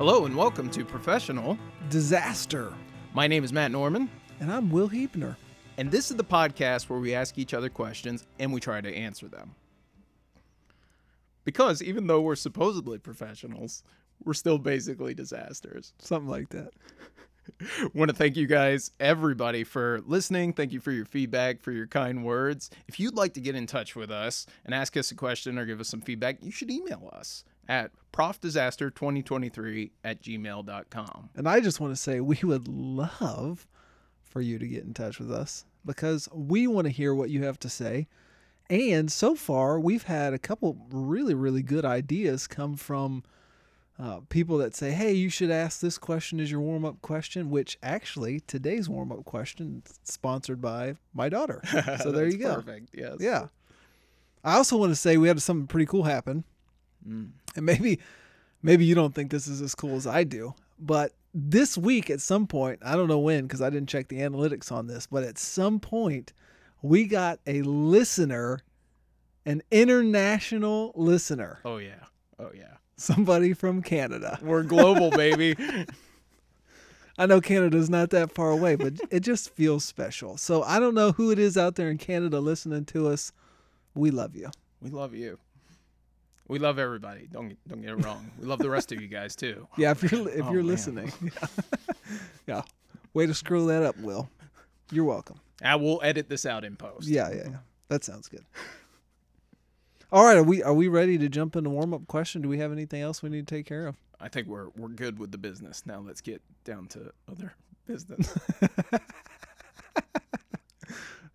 Hello and welcome to Professional. Disaster. My name is Matt Norman, And I'm Will Heebner. And this is the podcast where we ask each other questions and we try to answer them. Because even though we're supposedly professionals, we're still basically disasters. Something like that. want to thank you guys, everybody, for listening. Thank you for your feedback, for your kind words. If you'd like to get in touch with us and ask us a question or give us some feedback, you should email us at profdisaster2023 at gmail.com. And I just want to say we would love for you to get in touch with us because we want to hear what you have to say. And so far, we've had a couple really, really good ideas come from uh, people that say, hey, you should ask this question as your warm up question, which actually today's warm up question is sponsored by my daughter. So there you go. Perfect. Yes. Yeah. I also want to say we had something pretty cool happen. Mm. And maybe maybe you don't think this is as cool as I do, but this week at some point, I don't know when because I didn't check the analytics on this, but at some point we got a listener, an international listener, Oh, yeah. Oh, yeah. somebody from Canada. We're global, baby. I know Canada's not that far away, but it just feels special. So I don't know who it is out there in Canada listening to us. We love you. We love you. We love everybody. Don't get, don't get it wrong. We love the rest of you guys too. Yeah, if you're if Oh, you're man. listening. Yeah. yeah. Way to screw that up, Will. You're welcome. I will edit this out in post. Yeah, yeah, yeah. That sounds good. All right, are we are we ready to jump into warm up question? Do we have anything else we need to take care of? I think we're we're good with the business. Now let's get down to other business.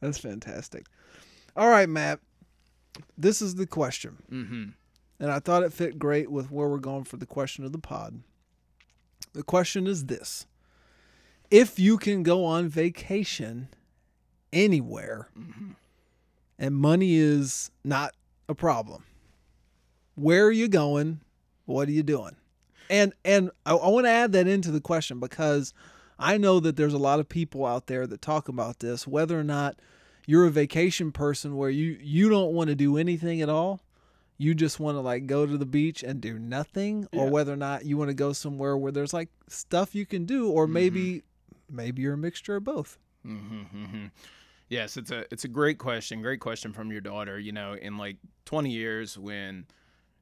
That's fantastic. All right, Matt. This is the question. mm-hmm. And I thought it fit great with where we're going for the question of the pod. The question is this If you can go on vacation anywhere mm-hmm. and money is not a problem, where are you going? What are you doing? And and I, I want to add that into the question because I know that there's a lot of people out there that talk about this, whether or not you're a vacation person where you you don't want to do anything at all you just want to like go to the beach and do nothing or whether or not you want to go somewhere where there's like stuff you can do or maybe maybe you're a mixture of both Mm-hmm, Yes, it's a it's a great question. Great question from your daughter. You know, in like 20 years, when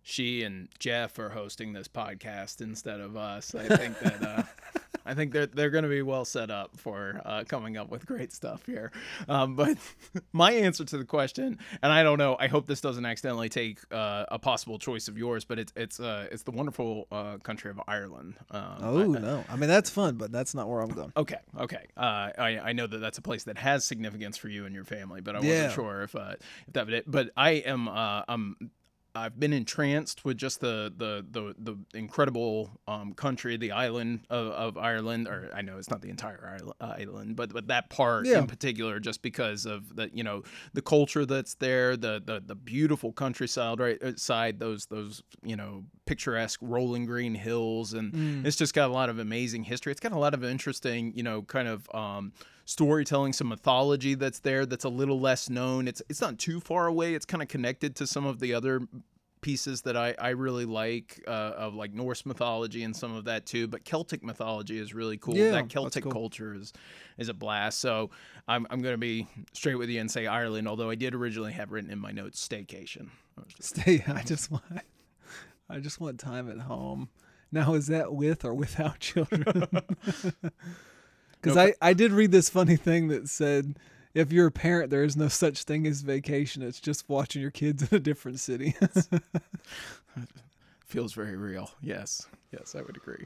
she and Jeff are hosting this podcast instead of us, I think that uh, I think they're they're going to be well set up for uh, coming up with great stuff here. Um, but my answer to the question, and I don't know, I hope this doesn't accidentally take uh, a possible choice of yours, but it's it's uh, it's the wonderful uh, country of Ireland. Um, oh I- no i mean that's fun but that's not where i'm going Okay, okay. Uh, I I know that that's a place that has significance for you and your family, but I wasn't sure if uh, if that would it. But I am uh, um I've been entranced with just the the the, the incredible um, country, the island of, of Ireland, or I know it's not the entire island, but but that part Yeah. in particular, just because of the you know the culture that's there, the the, the beautiful countryside right uh, side, those those you know picturesque rolling green hills and Mm. it's just got a lot of amazing history. It's got a lot of interesting, you know, kind of um, storytelling, some mythology that's there that's a little less known. It's it's not too far away. It's kind of connected to some of the other pieces that I, I really like uh, of like Norse mythology and some of that too. But Celtic mythology is really cool. Yeah, that Celtic cool. culture is is a blast. So I'm I'm gonna be straight with you and say Ireland. Although I did originally have written in my notes staycation. I was just- stay i just want i just want time at home now is that with or without children because No, I, I did read this funny thing that said if you're a parent there is no such thing as vacation it's just watching your kids in a different city feels very real. Yes, yes, I would agree.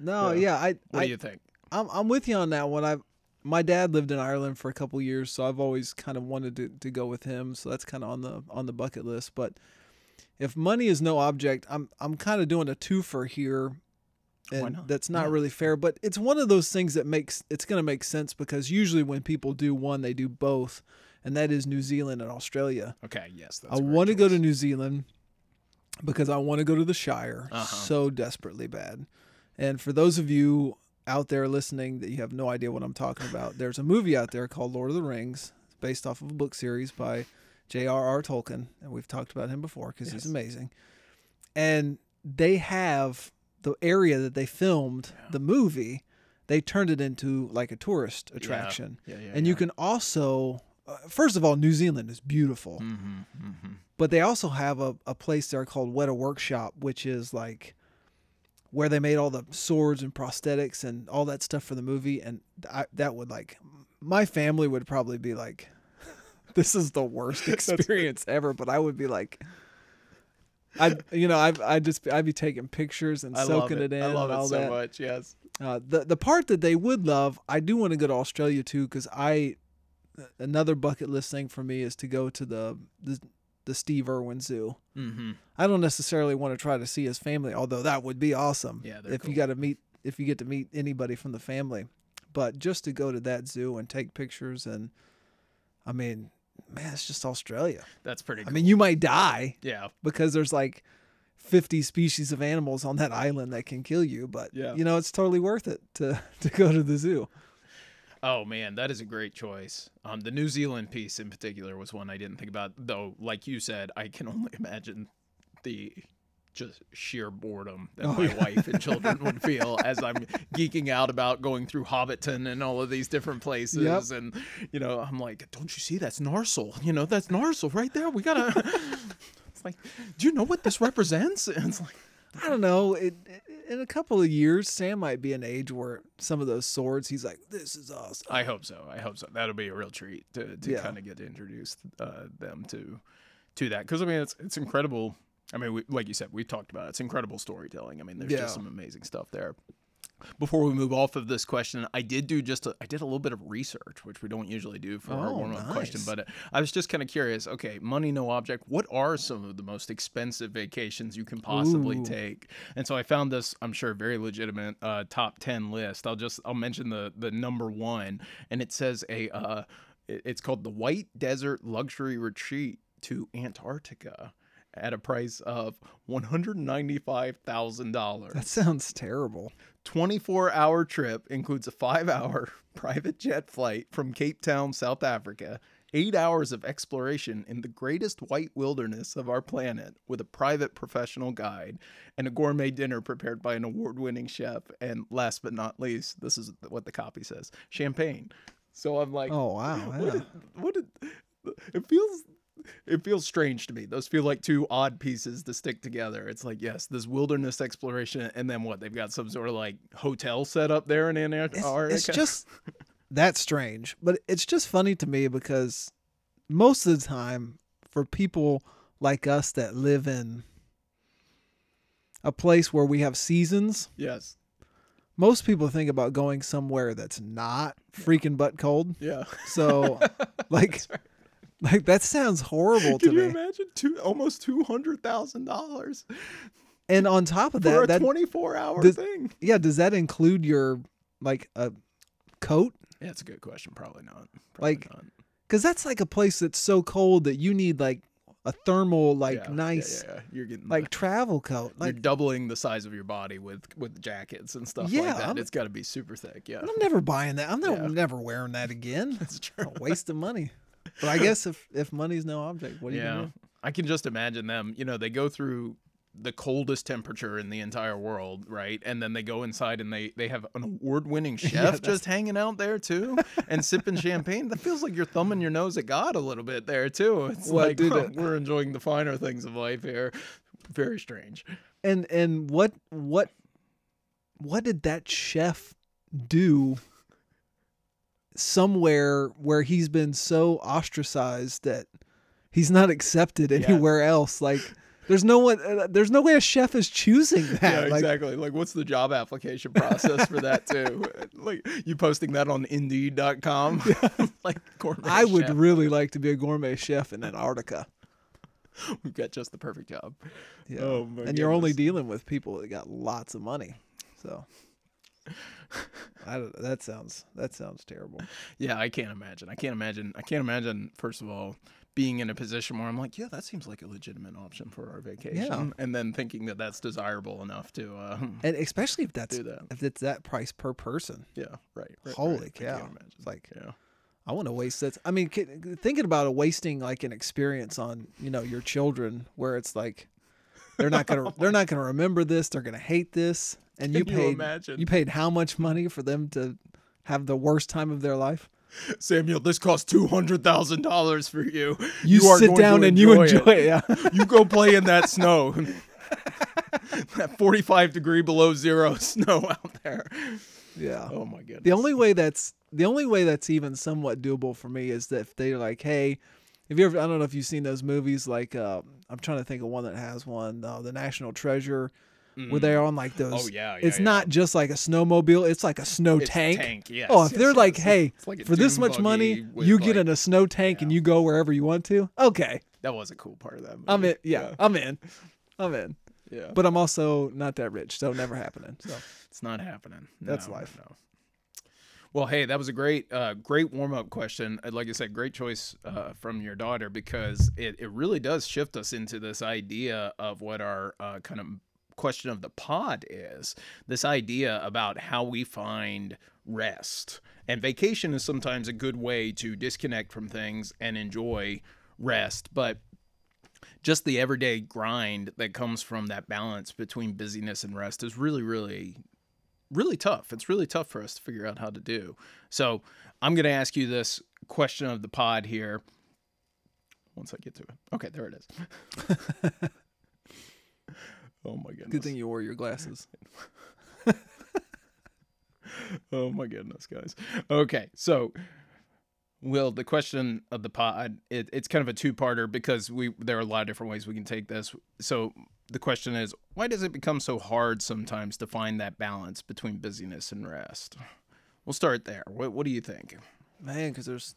no Yeah. yeah i What I, do you think? I'm I'm with you on that one. I my dad lived in Ireland for a couple years, so I've always kind of wanted to, to go with him. So that's kind of on the on the bucket list. But if money is no object, I'm I'm kind of doing a twofer here, and not? that's not Yeah. really fair. But it's one of those things that makes it's going to make sense because usually when people do one, they do both, and that is New Zealand and Australia. Okay, yes, that's I want to go to. New Zealand because I want to go to the Shire Uh-huh. so desperately bad. And for those of you out there listening that you have no idea what I'm talking about, there's a movie out there called Lord of the Rings. It's based off of a book series by J.R.R. Tolkien, and we've talked about him before because he's amazing. And they have the area that they filmed the movie. They turned it into like a tourist attraction, Yeah, yeah, and you can also, uh, first of all, New Zealand is beautiful Mm-hmm, mm-hmm. but they also have a, a place there called Weta Workshop, which is like where they made all the swords and prosthetics and all that stuff for the movie. And I, that would like, my family would probably be like, this is the worst experience ever. But I would be like, I, you know, I, I just, I'd be taking pictures and I soaking it. it, in I love and all it so that. much. Yes. Uh, the the part that they would love, I do want to go to Australia too, because I another bucket list thing for me is to go to the the, the Steve Irwin Zoo. Mm-hmm. I don't necessarily want to try to see his family, although that would be awesome. Yeah, if you got to meet if you get to meet anybody from the family, but just to go to that zoo and take pictures and, I mean, man, it's just Australia. That's pretty. Good. I mean, you might die yeah. because there's like 50 species of animals on that island that can kill you, but Yeah. you know, it's totally worth it to to go to the zoo. Oh man, that is a great choice. Um, the New Zealand piece in particular was one I didn't think about, though. Like you said, I can only imagine the just sheer boredom that Oh, my yeah. wife and children would feel as I'm geeking out about going through Hobbiton and all of these different places. Yep. And you know, I'm like, don't you see that's Narsil? You know, that's Narsil right there. We gotta. it's like, do you know what this represents? And it's like, I don't know. It, it- in a couple of years, Sam might be an age where some of those swords, he's like, "This is awesome." I hope so. I hope so. That'll be a real treat to, to Yeah. kind of get to introduce uh, them to to that because I mean it's it's incredible. I mean, we, like you said, we've talked about it. It's incredible storytelling. I mean, there's Yeah. just some amazing stuff there. Before we move off of this question, I did do just a, I did a little bit of research, which we don't usually do for our Oh, warm up question. But uh, I was just kind of curious. Okay, money no object. What are some of the most expensive vacations you can possibly Ooh. take? And so I found this, I'm sure, very legitimate uh, top ten list. I'll just I'll mention the the number one, and it says a uh, it's called the White Desert Luxury Retreat to Antarctica at a price of one hundred ninety five thousand dollars. That sounds terrible. 24 hour trip includes a five hour private jet flight from Cape Town, South Africa, eight hours of exploration in the greatest white wilderness of our planet with a private professional guide, and a gourmet dinner prepared by an award winning chef. And last but not least, this is what the copy says champagne. So I'm like, Oh wow! what, yeah. did- what did, it feels it feels strange to me. Those feel like two odd pieces to stick together. It's like yes this wilderness exploration and then what? They've got some sort of like hotel set up there in antarctica It's, it's just that strange, but it's just funny to me because most of the time, for people like us that live in a place where we have seasons, yes. most people think about going somewhere that's not freaking butt cold. yeah. So, like, right. like that sounds horrible to can you me. imagine two almost two hundred thousand dollars And on top of that, a that 24 hour does- thing yeah, does that include your like a coat? yeah that's a good question probably not probably Like. Because that's like a place that's so cold that you need like a thermal, like Yeah, nice, yeah, yeah. you're getting like the- travel coat. you're Like doubling the size of your body with with jackets and stuff Yeah, like that I'm- it's got to be super thick yeah I'm never buying that. I'm never, Yeah. never wearing that again. that's true a waste of money. But I guess if if money's no object, what you yeah. gonna do? i can just imagine them you know they go through the coldest temperature in the entire world right? And then they go inside and they they have an award-winning chef that's- just hanging out there too and sipping champagne. That feels like you're thumbing your nose at god a little bit there too. It's Well, like dude, we're enjoying the finer things of life here. Very strange. And and what what what did that chef do somewhere where he's been so ostracized that he's not accepted Yeah. anywhere else? Like there's no one uh, there's no way a chef is choosing that. yeah like exactly like what's the job application process for that too like you posting that on indeed.com like gourmet I would chef. really like to be a gourmet chef in Antarctica. we've got just the perfect job Yeah. Oh, and you're only dealing with people that got lots of money. So I don't, that sounds that sounds terrible. Yeah, I can't imagine. I can't imagine. I can't imagine. First of all, being in a position where I'm like, yeah, that seems like a legitimate option for our vacation, Yeah. and then thinking that that's desirable enough to, uh, And especially if that's that. if it's that price per person. yeah, right. right Holy right. I cow. can't imagine. It's like yeah, I want to waste that. I mean, thinking about it, wasting like an experience on you know your children, where it's like they're not gonna they're not gonna remember this. They're gonna hate this, and you you paid imagine? you paid how much money for them to have the worst time of their life? Samuel, this cost two hundred thousand dollars for you. You, are sit down and you enjoy it. Yeah. you go play in that snow. that 45 degree below zero snow out there. yeah. Oh my goodness. The only way that's the only way that's even somewhat doable for me is that if they're like, hey, if you ever, I don't know if you've seen those movies. Like, uh, I'm trying to think of one that has one, uh, the National Treasure, where they're on like those. Oh, yeah, yeah, It's yeah. not just like a snowmobile; it's like a snow It's tank. tank, yes, oh, if yes, they're like, yes. hey, like for this much money, you get like- in a snow tank and you go wherever you want to. Okay, that was a cool part of that movie. I'm in. Yeah, I'm in. I'm in. yeah. But I'm also not that rich, so never happening. So It's not happening. That's No, life. No. Well, hey, that was a great, uh, great warm up question. Like I said, great choice uh, from your daughter because it, it really does shift us into this idea of what our uh, kind of question of the pod is. This idea about how we find rest. And vacation is sometimes a good way to disconnect from things and enjoy rest. But just the everyday grind that comes from that balance between busyness and rest is really, really really tough. It's really tough for us to figure out how to do. So I'm going to ask you this question of the pod here. Once I get to it. Okay, there it is. oh my goodness. good thing you wore your glasses. Oh my goodness, guys. Okay, so Will, the question of the pod, it, it's kind of a two-parter because we there are a lot of different ways we can take this. So the question is, why does it become so hard sometimes to find that balance between busyness and rest? We'll start there. What, what do you think? Man, because there's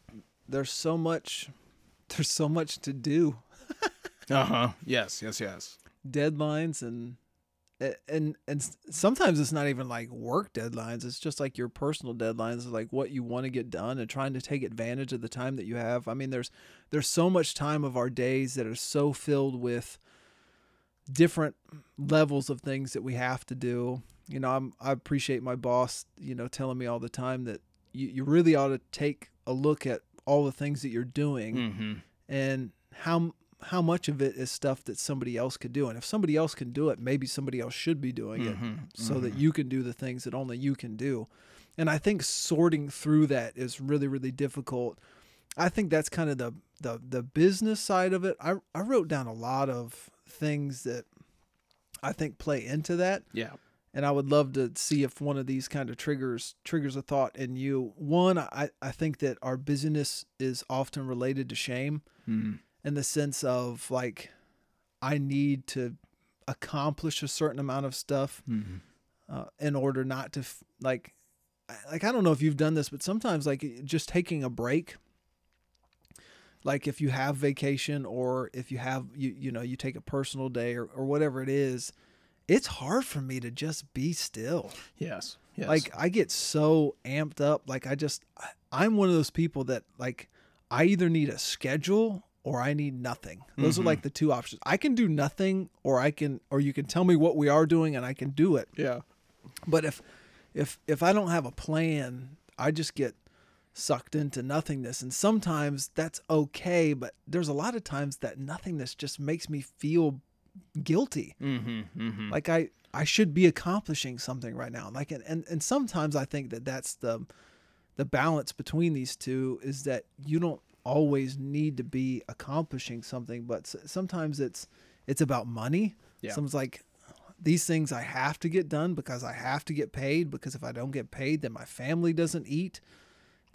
there's so much there's so much to do. Uh huh. Yes. Yes. Yes. Deadlines and and and sometimes it's not even like work deadlines. It's just like your personal deadlines, like what you want to get done and trying to take advantage of the time that you have. I mean, there's there's so much time of our days that are so filled with different levels of things that we have to do. You know, I'm I appreciate my boss, you know, telling me all the time that you, you really ought to take a look at all the things that you're doing Mm-hmm. and how how much of it is stuff that somebody else could do and if somebody else can do it maybe somebody else should be doing it Mhm, so that you can do the things that only you can do and i think sorting through that is really really difficult i think that's kind of the the, the business side of it I, I wrote down a lot of things that i think play into that Yeah. and I would love to see if one of these kind of triggers triggers a thought in you. One, I, I think that our busyness is often related to shame Mm. In the sense of like I need to accomplish a certain amount of stuff Mm-hmm. uh, in order not to f- like I- like I don't know if you've done this, but sometimes like just taking a break. Like if you have vacation or if you have you you know you take a personal day or, or whatever it is, it's hard for me to just be still. Yes. Yes. Like I get so amped up. Like I just I- I'm one of those people that like I either need a schedule or I need nothing. Those are like the two options. I can do nothing or I can or you can tell me what we are doing and I can do it. yeah. But if if if I don't have a plan, I just get sucked into nothingness and sometimes that's okay, but there's a lot of times that nothingness just makes me feel guilty Mm-hmm. Mm-hmm. like i i should be accomplishing something right now like and, and and sometimes i think that that's the the balance between these two is that you don't always need to be accomplishing something but sometimes it's it's about money Yeah. someone's like these things i have to get done because i have to get paid because if i don't get paid then my family doesn't eat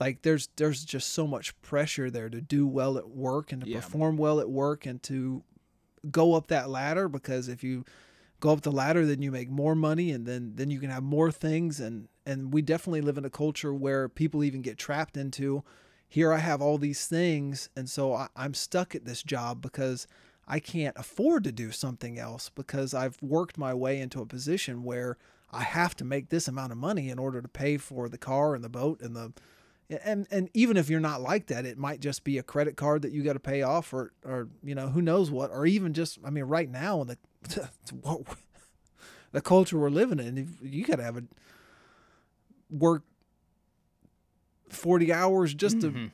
like there's there's just so much pressure there to do well at work and to Yeah. perform well at work and to go up that ladder because if you go up the ladder then you make more money and then then you can have more things and and we definitely live in a culture where people even get trapped into here I have all these things and so I, I'm stuck at this job because I can't afford to do something else because I've worked my way into a position where I have to make this amount of money in order to pay for the car and the boat and the and and even if you're not like that, it might just be a credit card that you got to pay off, or or you know who knows what, or even just I mean right now in the what the culture we're living in, you got to have a work forty hours just to Mhm.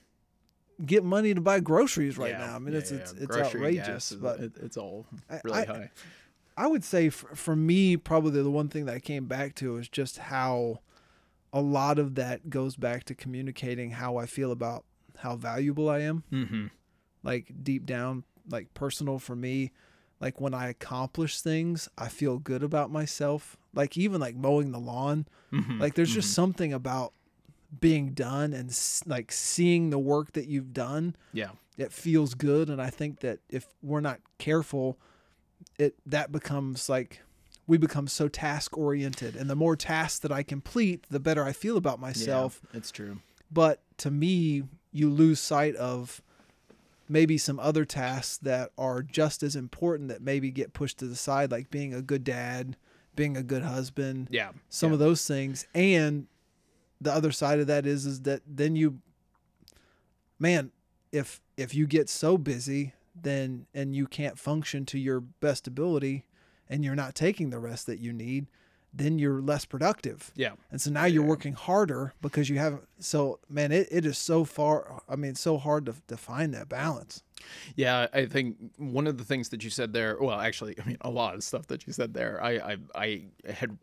get money to buy groceries right Yeah, now. I mean yeah, it's yeah. it's it's Grocery, outrageous, is- but it's all really I- high. I would say for, for me, probably the one thing that I came back to is just how a lot of that goes back to communicating how I feel about how valuable I am. Mm-hmm. Like deep down, like personal for me. Like when I accomplish things, I feel good about myself. Like even like mowing the lawn. Mm-hmm. Like there's just something about being done and s- like seeing the work that you've done yeah, it feels good. And i think that if we're not careful it that becomes like we become so task oriented. And the more tasks that i complete the better i feel about myself. yeah, it's true. but to me you lose sight of maybe some other tasks that are just as important that maybe get pushed to the side like being a good dad being a good husband Yeah, some yeah. of those things. And the other side of that is is that then you man if if you get so busy then and you can't function to your best ability and you're not taking the rest that you need then you're less productive. Yeah. and so now you're working harder because you haven't so man it, it is so far i mean so hard to, to find that balance. Yeah, I think one of the things that you said there, well, actually, I mean, a lot of stuff that you said there, I, I, I had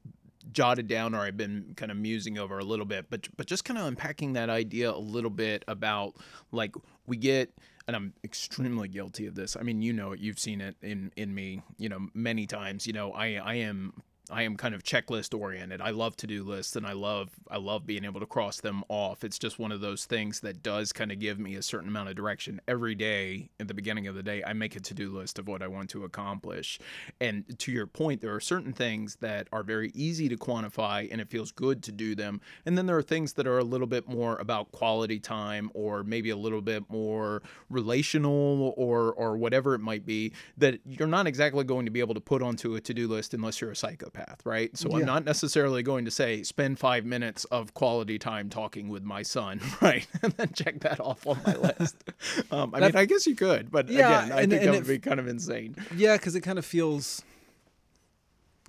jotted down or I've been kind of musing over a little bit, but, but just kind of unpacking that idea a little bit about like we get, and I'm extremely guilty of this. I mean, you know it, you've seen it in, in me, you know, many times, you know, I, I am I am kind of checklist oriented. I love to do lists and I love I love being able to cross them off. It's just one of those things that does kind of give me a certain amount of direction every day at the beginning of the day. I make a to-do list of what I want to accomplish. And to your point, there are certain things that are very easy to quantify and it feels good to do them. And then there are things that are a little bit more about quality time or maybe a little bit more relational or or whatever it might be that you're not exactly going to be able to put onto a to-do list unless you're a psychopath, right? So Yeah. I'm not necessarily going to say spend 5 minutes of quality time talking with my son, right? and then check that off on my list. Um, I mean, I guess you could, but Yeah, again, I and- think and that it- would be kind of insane. yeah because it kind of feels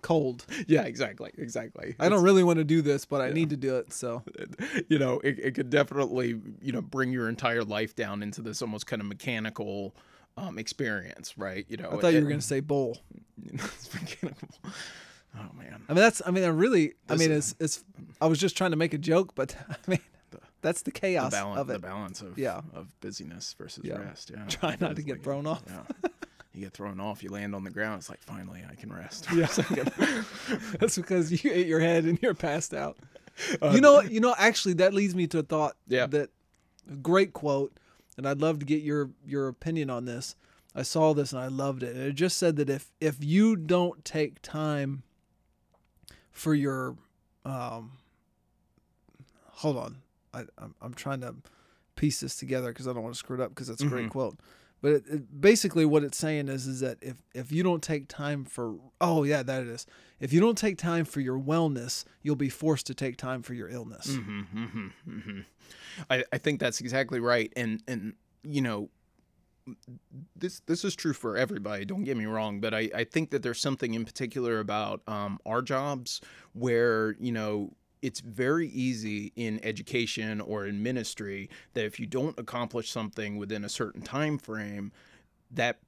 cold Yeah, exactly, exactly. i don't really want to do this but i need to do it so you know, it, it could definitely, you know, bring your entire life down into this almost kind of mechanical um, experience, right? You know, i thought you were going to say bowl it's mechanical. Oh man, I mean, that's. I mean, I really. I mean, it's. It's. I was just trying to make a joke, but I mean, that's the the chaos balance, of the balance of Yeah. of busyness versus Yeah. rest. Yeah, Try It not to get like- thrown off. Yeah. You get thrown off, you land on the ground. It's like finally I can rest. Yeah. that's because you ate your head and you're passed out. Uh, you know. You know. Actually, that leads me to a thought. Yeah. That great quote, and I'd love to get your your opinion on this. I saw this and I loved it. And it just said that if if you don't take time for your um hold on I, I'm, I'm trying to piece this together because I don't want to screw it up because that's a great Mhm. quote. But it, it, basically, what it's saying is is that if if you don't take time for oh yeah that it is if you don't take time for your wellness, you'll be forced to take time for your illness. hmm hmm hmm I, I think that's exactly right. And and you know, this this is true for everybody. Don't get me wrong, but I, I think that there's something in particular about um, our jobs where you know it's very easy in education or in ministry that if you don't accomplish something within a certain time frame, that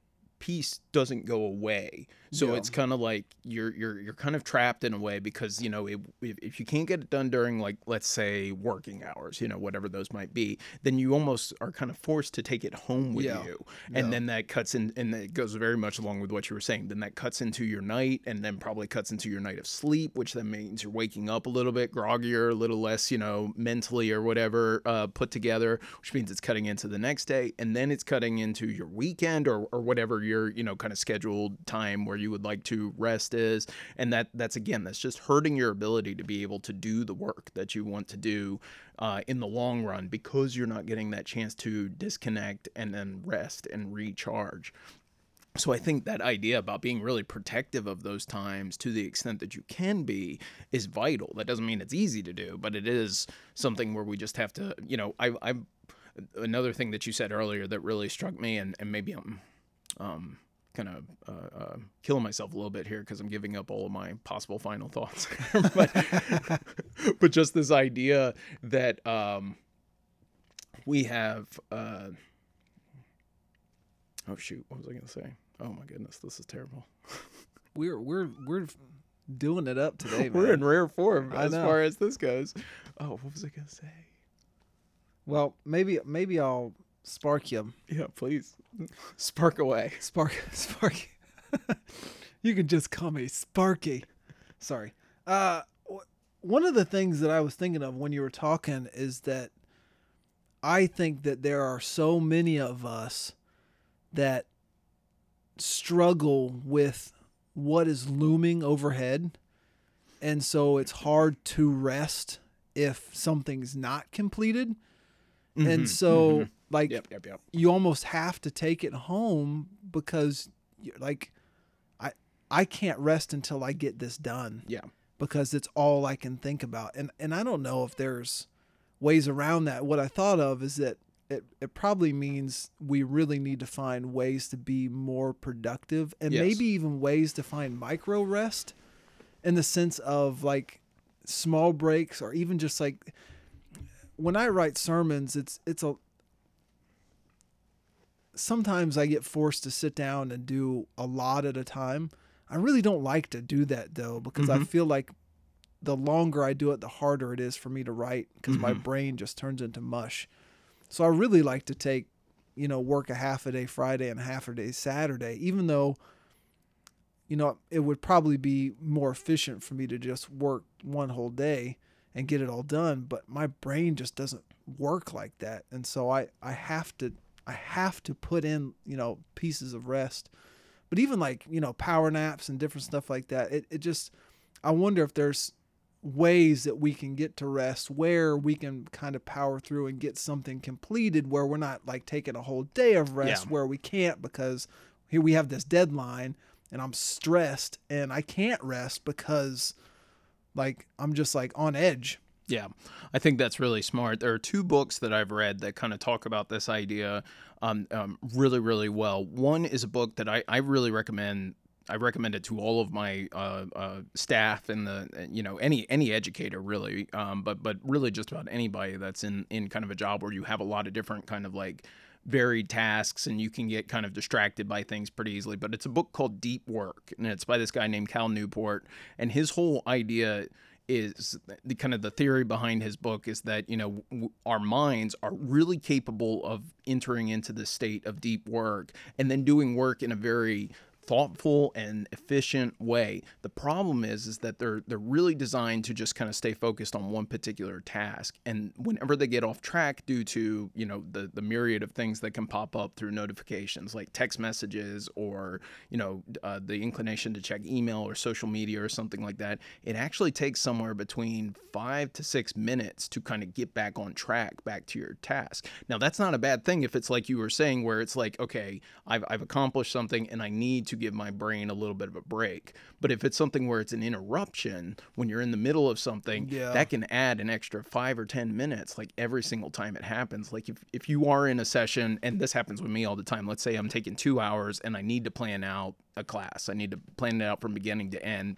piece doesn't go away. So Yeah. it's kind of like you're you're you're kind of trapped in a way because you know it, if if you can't get it done during like let's say working hours, you know whatever those might be, then you almost are kind of forced to take it home with Yeah. you, and Yeah. then that cuts in and it goes very much along with what you were saying. Then that cuts into your night, and then probably cuts into your night of sleep, which then means you're waking up a little bit groggier, a little less you know mentally or whatever uh, put together, which means it's cutting into the next day, and then it's cutting into your weekend or or whatever your you know kind of scheduled time where you would like to rest is and that that's again that's just hurting your ability to be able to do the work that you want to do uh, in the long run because you're not getting that chance to disconnect and then rest and recharge so I think that idea about being really protective of those times to the extent that you can be is vital. That doesn't mean it's easy to do, but it is something where we just have to, you know, I, I another thing that you said earlier that really struck me, and, and maybe I'm um, kind of uh, uh, killing myself a little bit here because I'm giving up all of my possible final thoughts. but, but just this idea that um, we have. Uh, oh shoot! What was I going to say? Oh my goodness, this is terrible. We're we're we're doing it up today, man. We're in rare form I as know. far as this goes. Oh, what was I going to say? Well, maybe maybe I'll spark you. Yeah, please spark away. Spark Sparky. you can just call me Sparky. Sorry. Uh one of the things that I was thinking of when you were talking is that I think that there are so many of us that struggle with what is looming overhead. And so it's hard to rest if something's not completed. And Mhm, so mhm. Like Yep, yep, yep. you almost have to take it home because you're like I I can't rest until I get this done Yeah. because it's all I can think about. And and I don't know if there's ways around that. What I thought of is that it, it probably means we really need to find ways to be more productive and Yes. maybe even ways to find micro rest in the sense of like small breaks or even just like when I write sermons it's it's a sometimes I get forced to sit down and do a lot at a time. I really don't like to do that though because I Mhm. feel like the longer I do it, the harder it is for me to write because my Mhm. brain just turns into mush. So I really like to take, you know, work a half a day Friday and a half a day Saturday, even though, you know, it would probably be more efficient for me to just work one whole day and get it all done. But my brain just doesn't work like that. And so I, I have to I have to put in, you know, pieces of rest. But even like, you know, power naps and different stuff like that, it, it just I wonder if there's ways that we can get to rest where we can kind of power through and get something completed where we're not like taking a whole day of rest Yeah. where we can't because here we have this deadline and I'm stressed and I can't rest because like I'm just like on edge. Yeah, I think that's really smart. There are two books that I've read that kind of talk about this idea um, um, really, really well. One is a book that I, I really recommend. I recommend it to all of my uh, uh, staff and the you know any any educator really, um, but but really just about anybody that's in in kind of a job where you have a lot of different kind of like varied tasks and you can get kind of distracted by things pretty easily. But it's a book called Deep Work and it's by this guy named Cal Newport and his whole idea is the kind of the theory behind his book is that you know w- our minds are really capable of entering into the state of deep work and then doing work in a very thoughtful and efficient way. The problem is is that they're they're really designed to just kind of stay focused on one particular task. And whenever they get off track due to, you know, the the myriad of things that can pop up through notifications like text messages or, you know, uh, the inclination to check email or social media or something like that, it actually takes somewhere between 5 to 6 minutes to kind of get back on track back to your task. Now, that's not a bad thing if it's like you were saying where it's like, okay, I've I've accomplished something and I need to give my brain a little bit of a break. But if it's something where it's an interruption when you're in the middle of something, Yeah. that can add an extra five or 10 minutes like every single time it happens. Like if, if you are in a session, and this happens with me all the time, let's say I'm taking two hours and I need to plan out a class, I need to plan it out from beginning to end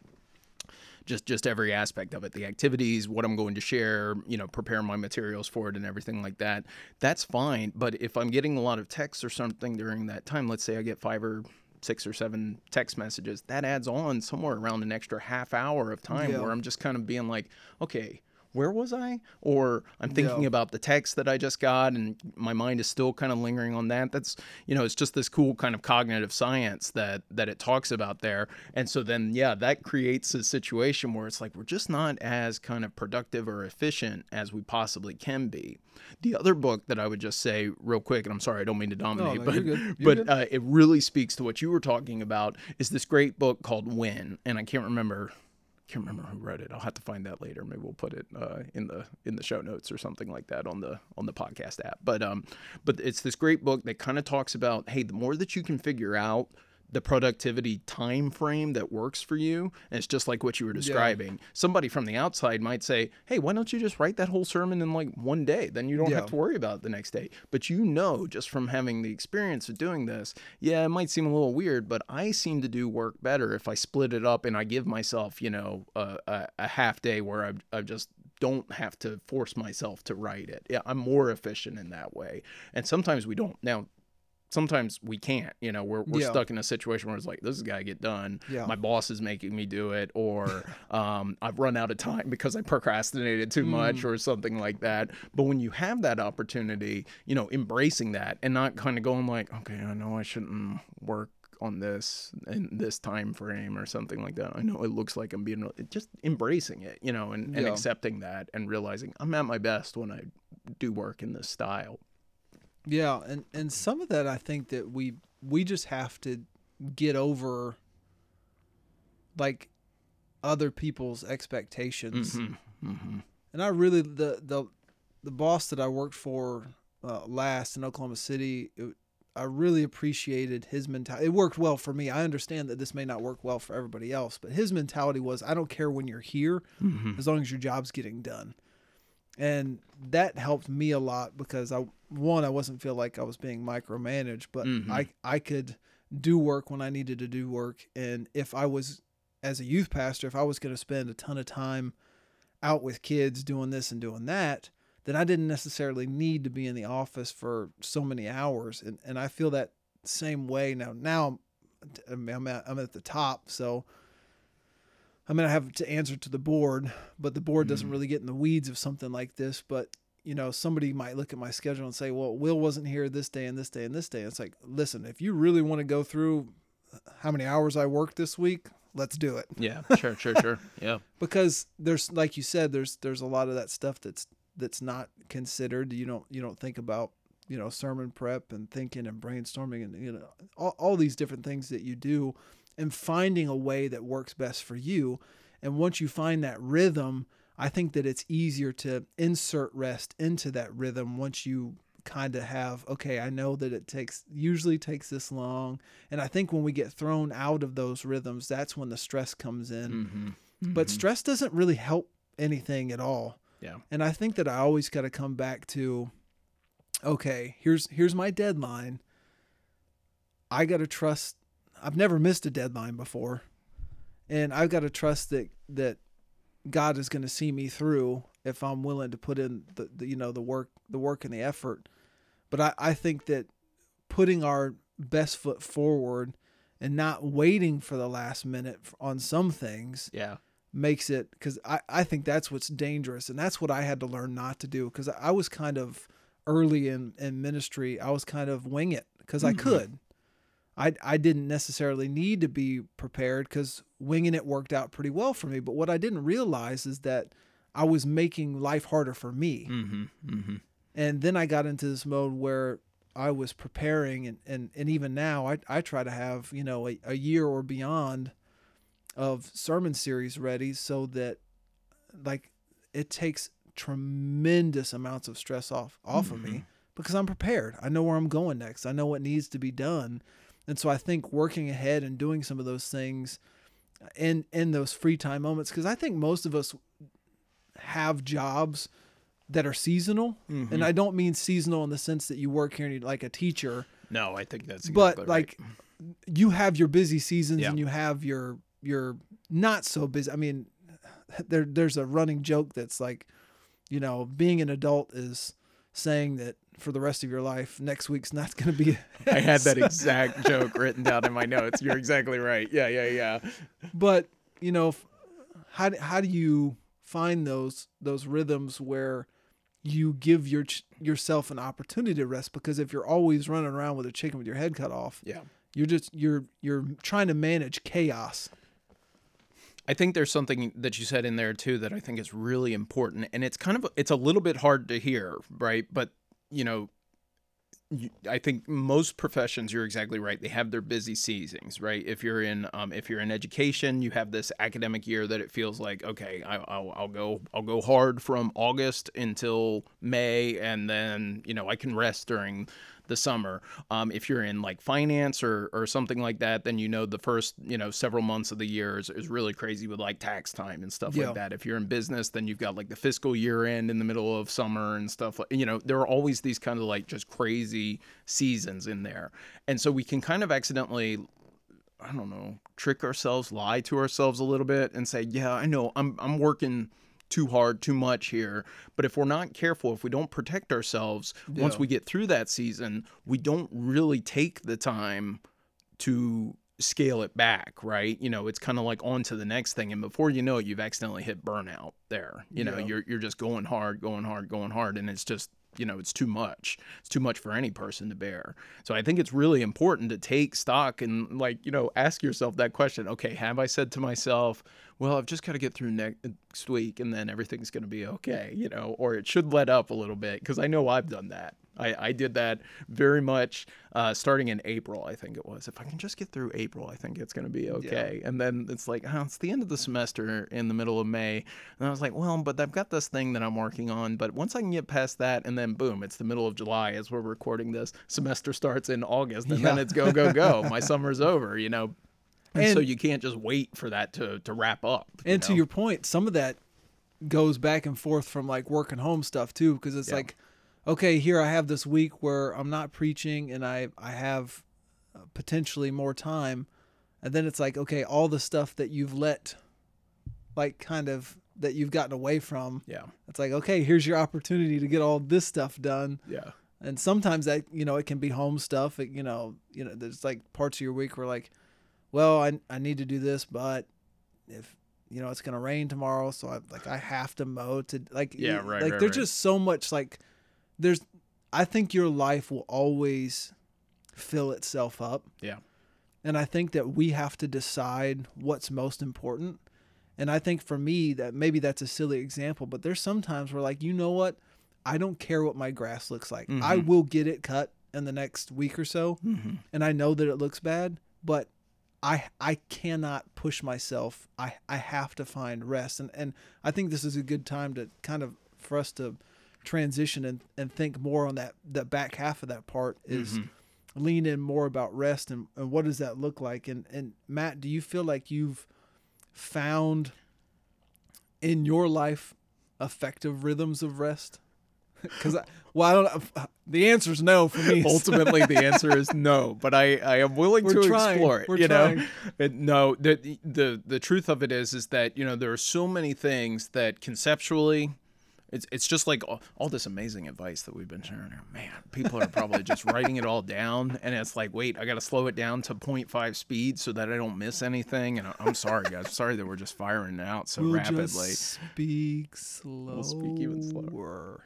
just just every aspect of it the activities what i'm going to share you know prepare my materials for it and everything like that that's fine but if i'm getting a lot of texts or something during that time let's say i get five or six or seven text messages that adds on somewhere around an extra half hour of time Yeah. where i'm just kind of being like okay where was I? Or I'm thinking Yeah. about the text that I just got and my mind is still kind of lingering on that. That's, you know, it's just this cool kind of cognitive science that that it talks about there. And so then yeah, that creates a situation where it's like we're just not as kind of productive or efficient as we possibly can be. The other book that I would just say real quick, and I'm sorry, I don't mean to dominate, no, but you're. You're but uh, it really speaks to what you were talking about. Is this great book called Win? And I can't remember can't remember who wrote it. I'll have to find that later. Maybe we'll put it uh, in the in the show notes or something like that on the on the podcast app. But um, but it's this great book that kind of talks about hey, the more that you can figure out the productivity time frame that works for you. And it's just like what you were describing. Somebody from the outside might say, "Hey, why don't you just write that whole sermon in like one day? Then you don't Yeah. have to worry about it the next day." But you know, just from having the experience of doing this, yeah, it might seem a little weird, but I seem to do work better if I split it up and I give myself, you know, a, a, a half day where I, I just don't have to force myself to write it. Yeah, I'm more efficient in that way. And sometimes we don't. Now, sometimes we can't. You know, we're we're Yeah. stuck in a situation where it's like this has got to get done. Yeah. My boss is making me do it, or um, I've run out of time because I procrastinated too much, or something like that. But when you have that opportunity, you know, embracing that and not kind of going like, okay, I know I shouldn't work on this in this time frame or something like that. I know it looks like I'm being just embracing it, you know, and, and Yeah. accepting that and realizing I'm at my best when I do work in this style. Yeah, and and some of that I think that we we just have to get over like other people's expectations. Mm-hmm. Mm-hmm. And I really the the the boss that I worked for uh, last in Oklahoma City, it, I really appreciated his mentality. It worked well for me. I understand that this may not work well for everybody else, but his mentality was I don't care when you're here Mm-hmm. as long as your job's getting done. And that helped me a lot because I one I wasn't feel like I was being micromanaged, but Mhm. I I could do work when I needed to do work and if I was as a youth pastor, if I was going to spend a ton of time out with kids doing this and doing that, then I didn't necessarily need to be in the office for so many hours and and I feel that same way now now I'm I'm at, I'm at the top, so I'm gonna have to answer to the board, but the board doesn't Mhm. really get in the weeds of something like this. But you know, somebody might look at my schedule and say, "Well, Will wasn't here this day and this day and this day." It's like, listen, if you really want to go through uh, how many hours I worked this week, let's do it. Yeah, sure, sure, sure. Yeah. Because there's, like you said, there's there's a lot of that stuff that's that's not considered. You don't you don't think about you know sermon prep and thinking and brainstorming and you know all, all these different things that you do and finding a way that works best for you and once you find that rhythm i think that it's easier to insert rest into that rhythm once you kind of have okay i know that it takes usually takes this long and i think when we get thrown out of those rhythms that's when the stress comes in Mm-hmm. but stress doesn't really help anything at all Yeah. and I think that I always got to come back to okay, here's here's my deadline. I got to trust I've never missed a deadline before. And I've got to trust that that God is going to see me through if I'm willing to put in the, the you know the work the work and the effort. But I, I think that putting our best foot forward and not waiting for the last minute on some things Yeah. makes it because I, I think that's what's dangerous and that's what i had to learn not to do because i was kind of early in, in ministry i was kind of wing it because i Mhm. could I, I didn't necessarily need to be prepared because winging it worked out pretty well for me but what i didn't realize is that i was making life harder for me Mm-hmm. Mm-hmm. and then I got into this mode where I was preparing and, and, and even now I, I try to have, you know, a, a year or beyond of sermon series ready so that like it takes tremendous amounts of stress off off of me because I'm prepared. I know where I'm going next. I know what needs to be done. And so I think working ahead and doing some of those things in in those free time moments because I think most of us have jobs that are seasonal Mm-hmm. and I don't mean seasonal in the sense that you work here and you're like a teacher, No, I think that's but exactly right. like you have your busy seasons Yeah. and you have your your not so busy. I mean, there there's a running joke that's like, you know, being an adult is saying that for the rest of your life, next week's not going to be. I had that exact joke written down in my notes. You're exactly right. Yeah, yeah, yeah. but you know, how do- how do you find those those rhythms where you give your yourself an opportunity to rest? Because if you're always running around with a chicken with your head cut off, Yeah. you're just you're you're trying to manage chaos. I think there's something that you said in there too that I think is really important, and it's kind of it's a little bit hard to hear, right? But you know, I think most professions, you're exactly right. They have their busy seasons, right? If you're in um, if you're in education, you have this academic year that it feels like okay, I, I'll, I'll go I'll go hard from August until May, and then you know I can rest during the summer. Um, if you're in like finance or, or something like that, then you know the first, you know, several months of the year is, is really crazy with like tax time and stuff Yeah. like that. If you're in business, then you've got like the fiscal year end in the middle of summer and stuff like, you know, there are always these kind of like just crazy seasons in there. And so we can kind of accidentally I don't know, trick ourselves, lie to ourselves a little bit and say, "Yeah, I know I'm I'm working too hard, too much here." But if we're not careful, if we don't protect ourselves, once we get through that season, we don't really take the time to scale it back, right? You know, it's kind of like on to the next thing and before you know it, you've accidentally hit burnout there. You know, Yeah. you're you're just going hard, going hard, going hard and it's just you know, it's too much. It's too much for any person to bear. So I think it's really important to take stock and like, you know, ask yourself that question. Okay, have I said to myself, well, I've just got to get through next week and then everything's going to be okay, you know, or it should let up a little bit because I know I've done that. I, I did that very much uh, starting in April, I think it was. If I can just get through April, I think it's going to be okay. And then it's like, oh, it's the end of the semester in the middle of May. And I was like, well, but I've got this thing that I'm working on. But once I can get past that, and then boom, it's the middle of July as we're recording this. Semester starts in August, and then it's go, go, go. My summer's over, you know. And, so you can't just wait for that to, to wrap up. you And to your point, some of that goes back and forth from like work and home stuff too, because it's Yeah. like, okay, here I have this week where I'm not preaching and I I have uh, potentially more time, and then it's like, okay, all the stuff that you've let, like, kind of that you've gotten away from. yeah, It's like, okay, here's your opportunity to get all this stuff done. yeah, and sometimes that you know it can be home stuff it, you know you know there's like parts of your week where like well i, I need to do this but if you know it's gonna rain tomorrow so i like i have to mow to like Yeah, right, like right, there's right. just so much like there's i think your life will always fill itself up yeah, and I think that we have to decide what's most important. And I think for me that maybe that's a silly example, but there's sometimes where like, you know what? I don't care what my grass looks like. I Mhm. will get it cut in the next week or so, hmm and I know that it looks bad, but I I cannot push myself. I I have to find rest. And and I think this is a good time to kind of for us to transition and, and think more on that that back half of that part is Mhm. lean in more about rest and, and what does that look like and and Matt do you feel like you've found in your life effective rhythms of rest because well I don't the answer is no for me Ultimately, the answer is no, but I, I am willing We're to trying. explore it. We're you know, trying. It- no. The, the the truth of it is, is that you know there are so many things that conceptually, it's it's just like all, all this amazing advice that we've been sharing. Man, people are probably just writing it all down, and it's like, wait, I got to slow it down to 0.5 speed so that I don't miss anything. And I- I'm sorry, guys. sorry that we're just firing it out so we'll rapidly. just speak slower speak even slower.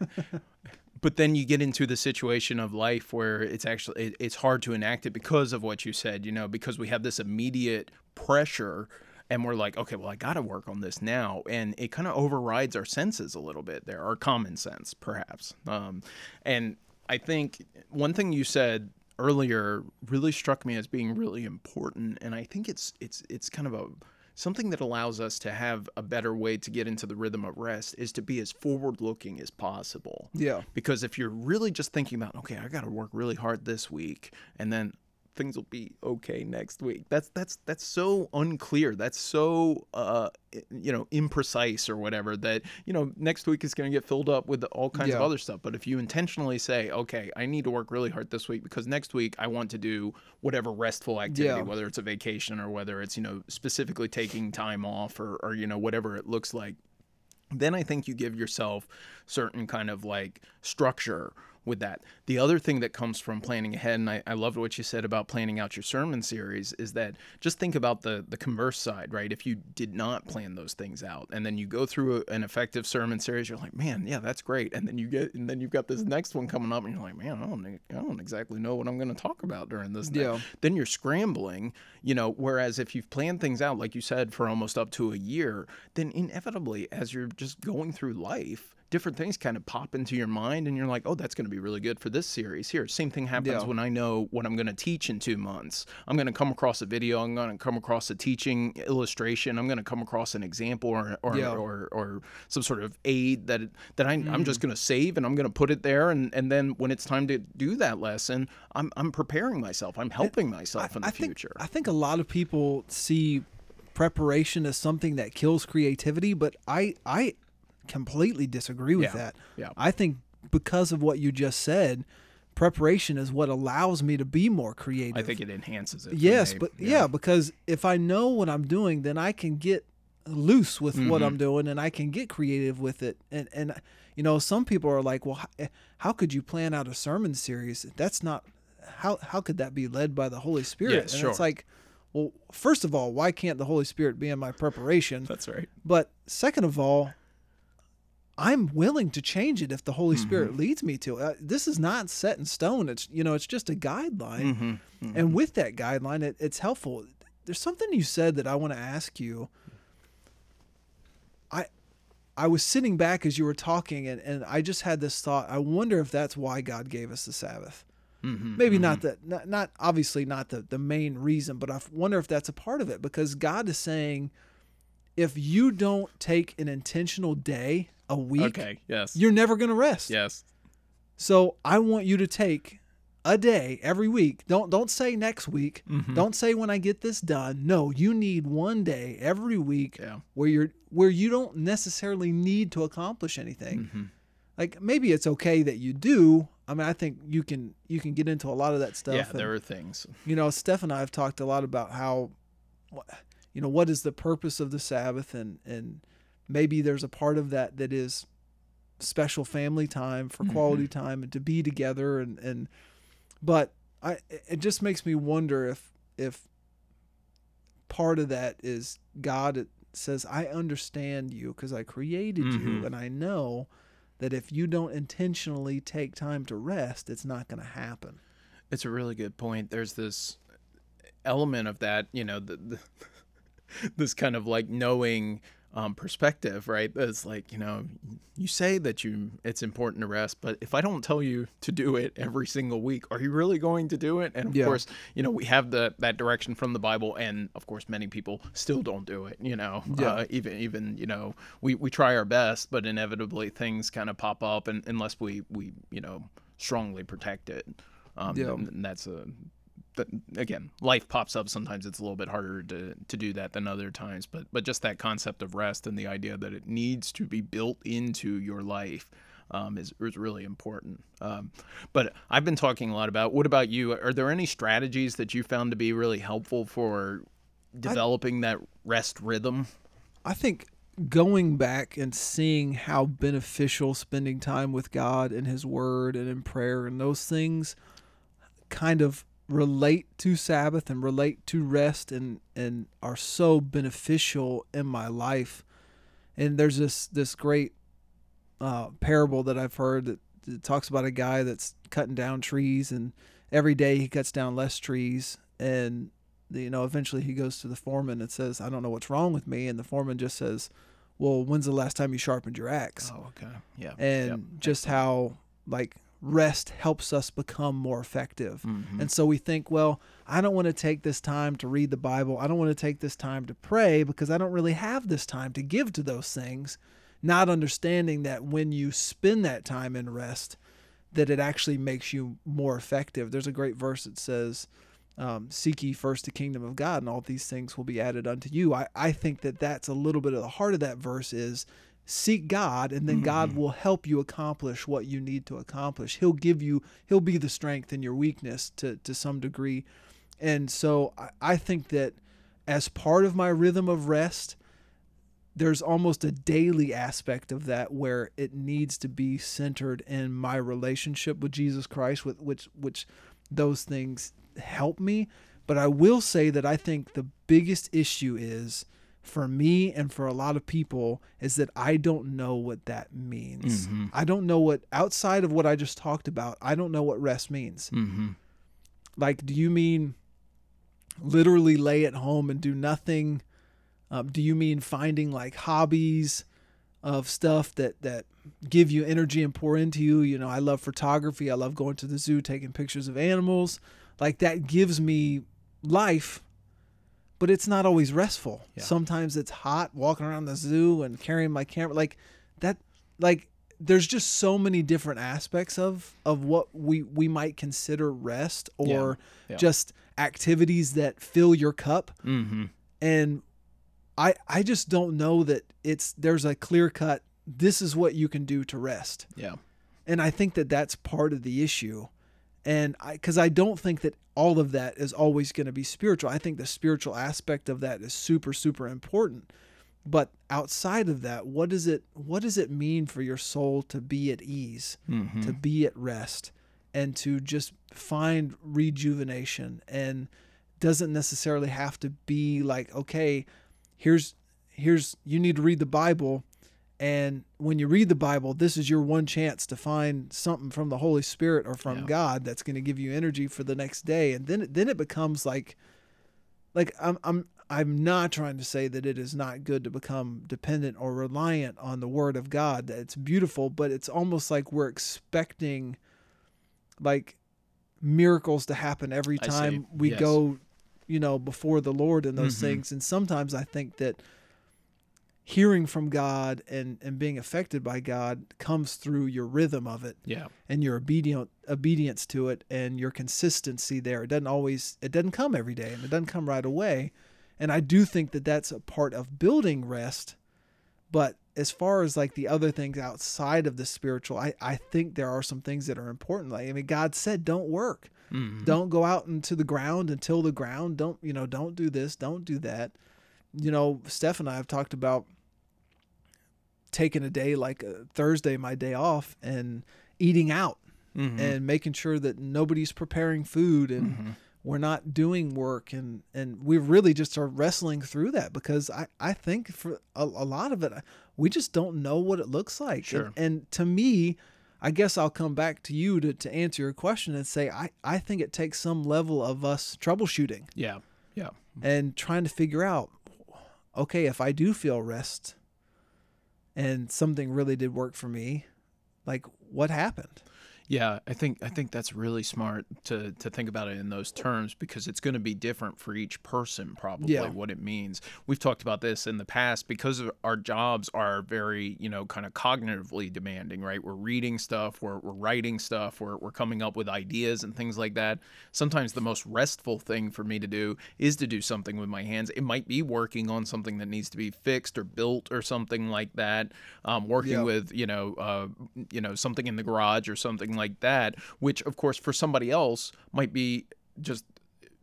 but then you get into the situation of life where it's actually it, it's hard to enact it because of what you said you know because we have this immediate pressure and we're like okay well i gotta work on this now and it kind of overrides our senses a little bit there our common sense perhaps. Um, and i think one thing you said earlier really struck me as being really important and i think it's it's it's kind of a something that allows us to have a better way to get into the rhythm of rest is to be as forward looking as possible. Yeah. Because if you're really just thinking about okay i got to work really hard this week and then things will be okay next week. That's that's that's so unclear. That's so uh you know imprecise or whatever that you know next week is going to get filled up with all kinds of other stuff. But if you intentionally say okay i need to work really hard this week because next week i want to do whatever restful activity Yeah. whether it's a vacation or whether it's you know specifically taking time off or or you know whatever it looks like then I think you give yourself certain kind of like structure with that. The other thing that comes from planning ahead, and I, I loved what you said about planning out your sermon series, is that just think about the the converse side, right? If you did not plan those things out, and then you go through a, an effective sermon series, you're like, man, yeah, that's great. And then you get, and then you've got this next one coming up, and you're like, man, I don't, I don't exactly know what I'm going to talk about during this. next-" Yeah. then you're scrambling, you know. Whereas if you've planned things out, like you said, for almost up to a year, then inevitably, as you're just going through life, different things kind of pop into your mind and you're like, oh, that's going to be really good for this series. Here, same thing happens Yeah. when I know what I'm going to teach in two months. I'm going to come across a video, I'm going to come across a teaching illustration, I'm going to come across an example or, or, Yeah. or, or some sort of aid that, that I, I'm Mm-hmm. just going to save and I'm going to put it there. And, and then when it's time to do that lesson, I'm, I'm preparing myself, I'm helping myself in the I think, future. I think a lot of people see preparation as something that kills creativity, but I I completely disagree with Yeah, that. yeah. I think because of what you just said, preparation is what allows me to be more creative. I think it enhances it. yes, me. but yeah. because if I know what I'm doing, then I can get loose with what Mm-hmm. I'm doing and I can get creative with it. And and you know, some people are like, "Well, how, how could you plan out a sermon series? That's not how how could that be led by the Holy Spirit?" Yes, and sure. it's like, well, first of all, why can't the Holy Spirit be in my preparation? That's right. But second of all, I'm willing to change it if the Holy Mm-hmm. Spirit leads me to. Uh, this is not set in stone. It's you know, it's just a guideline. Mm-hmm. And with that guideline, it, it's helpful. There's something you said that I want to ask you. I I was sitting back as you were talking, and, and I just had this thought. I wonder if that's why God gave us the Sabbath. Mm-hmm. Maybe not the not, not obviously not the the main reason, but I wonder if that's a part of it because God is saying, if you don't take an intentional day a week, Okay. Yes. you're never going to rest. yes. So I want you to take a day every week. Don't don't say next week. Mm-hmm. Don't say when I get this done. No, you need one day every week Yeah. where you're where you don't necessarily need to accomplish anything. Mm-hmm. Like maybe it's okay that you do. I mean, I think you can you can get into a lot of that stuff. Yeah. and- There are things. you know, Steph and I have talked a lot about how, you know, what is the purpose of the Sabbath, and and maybe there's a part of that that is special family time for quality time and to be together, and and, but I it just makes me wonder if if part of that is God says I understand you because I created you, Mhm. and I know that if you don't intentionally take time to rest, it's not going to happen. It's a really good point. There's this element of that, you know, the, the this kind of like knowing um, perspective, right? That's like, you know, you say that you it's important to rest, but if I don't tell you to do it every single week, are you really going to do it? And of Yeah. course, you know, we have the that direction from the Bible, and of course, many people still don't do it. You know, Yeah. uh, even even you know, we we try our best, but inevitably things kind of pop up, and unless we we you know strongly protect it, um, Yeah. and, and that's a again life pops up. Sometimes it's a little bit harder to, to do that than other times but but just that concept of rest and the idea that it needs to be built into your life um, is, is really important. Um, but i've been talking a lot about what about you? Are there any strategies that you found to be really helpful for developing that rest rhythm? I think going back and seeing how beneficial spending time with God and His Word and in prayer and those things kind of relate to Sabbath and relate to rest and and are so beneficial in my life. And there's this this great uh, parable that I've heard that, that talks about a guy that's cutting down trees and every day he cuts down less trees. And you know eventually he goes to the foreman and says I don't know what's wrong with me. And the foreman just says well when's the last time you sharpened your axe? Oh okay. Yeah. And Yep. just how like rest helps us become more effective Mhm. and so we think well I don't want to take this time to read the Bible I don't want to take this time to pray because I don't really have this time to give to those things not understanding that when you spend that time in rest that it actually makes you more effective there's a great verse that says um, seek ye first the kingdom of God, and all these things will be added unto you. I, I think that that's a little bit of the heart of that verse is seek God, and then God mm-hmm. will help you accomplish what you need to accomplish. He'll give you, He'll be the strength in your weakness to to some degree, and so I, I think that as part of my rhythm of rest, there's almost a daily aspect of that where it needs to be centered in my relationship with Jesus Christ, with which which those things help me. But I will say that I think the biggest issue is for me and for a lot of people is that I don't know what that means. Mhm. I don't know what outside of what I just talked about, I don't know what rest means. Mhm. Like, do you mean literally lay at home and do nothing? Um, do you mean finding like hobbies of stuff that that give you energy and pour into you. You know, I love photography. I love going to the zoo, taking pictures of animals. Like that gives me life, but it's not always restful. Yeah. Sometimes it's hot walking around the zoo and carrying my camera like that like there's just so many different aspects of of what we we might consider rest or Yeah. just activities that fill your cup Mm-hmm. and i i just don't know that it's there's a clear cut this is what you can do to rest Yeah. and i think that that's part of the issue and i because i don't think that all of that is always going to be spiritual. I think the spiritual aspect of that is super super important. But outside of that what does it what does it mean for your soul to be at ease Mm-hmm. to be at rest and to just find rejuvenation? And doesn't necessarily have to be like okay here's here's you need to read the bible and when you read the bible this is your one chance to find something from the holy spirit or from Yeah. god that's going to give you energy for the next day and then then it becomes like like i'm i'm i'm not trying to say that it is not good to become dependent or reliant on the word of god that it's beautiful but it's almost like we're expecting like miracles to happen every time we Yes. go you know before the lord and those Mhm. things and sometimes i think that hearing from god and and being affected by god comes through your rhythm of it Yeah. and your obedient obedience to it and your consistency there. It doesn't always it doesn't come every day and it doesn't come right away. And I do think that that's a part of building rest. But as far as like the other things outside of the spiritual, I, I think there are some things that are important. Like I mean, God said, don't work. Mm-hmm. Don't go out into the ground and till the ground. Don't you know? Don't do this. Don't do that. You know, Steph and I have talked about taking a day like uh, Thursday, my day off, and eating out Mm-hmm. and making sure that nobody's preparing food and Mhm. we're not doing work and and we really just are wrestling through that because I I think for a, a lot of it we just don't know what it looks like Sure. and, and to me I guess I'll come back to you to, to answer your question and say I, I think it takes some level of us troubleshooting Yeah. Yeah. and trying to figure out okay if I do feel rest and something really did work for me like what happened Yeah, I think I think that's really smart to to think about it in those terms because it's going to be different for each person probably Yeah. what it means. We've talked about this in the past because of our jobs are very, you know, kind of cognitively demanding, right? We're reading stuff, we're we're writing stuff, we're we're coming up with ideas and things like that. Sometimes the most restful thing for me to do is to do something with my hands. It might be working on something that needs to be fixed or built or something like that. Um, working Yeah. with, you know, uh, you know, something in the garage or something like that, which of course for somebody else might be just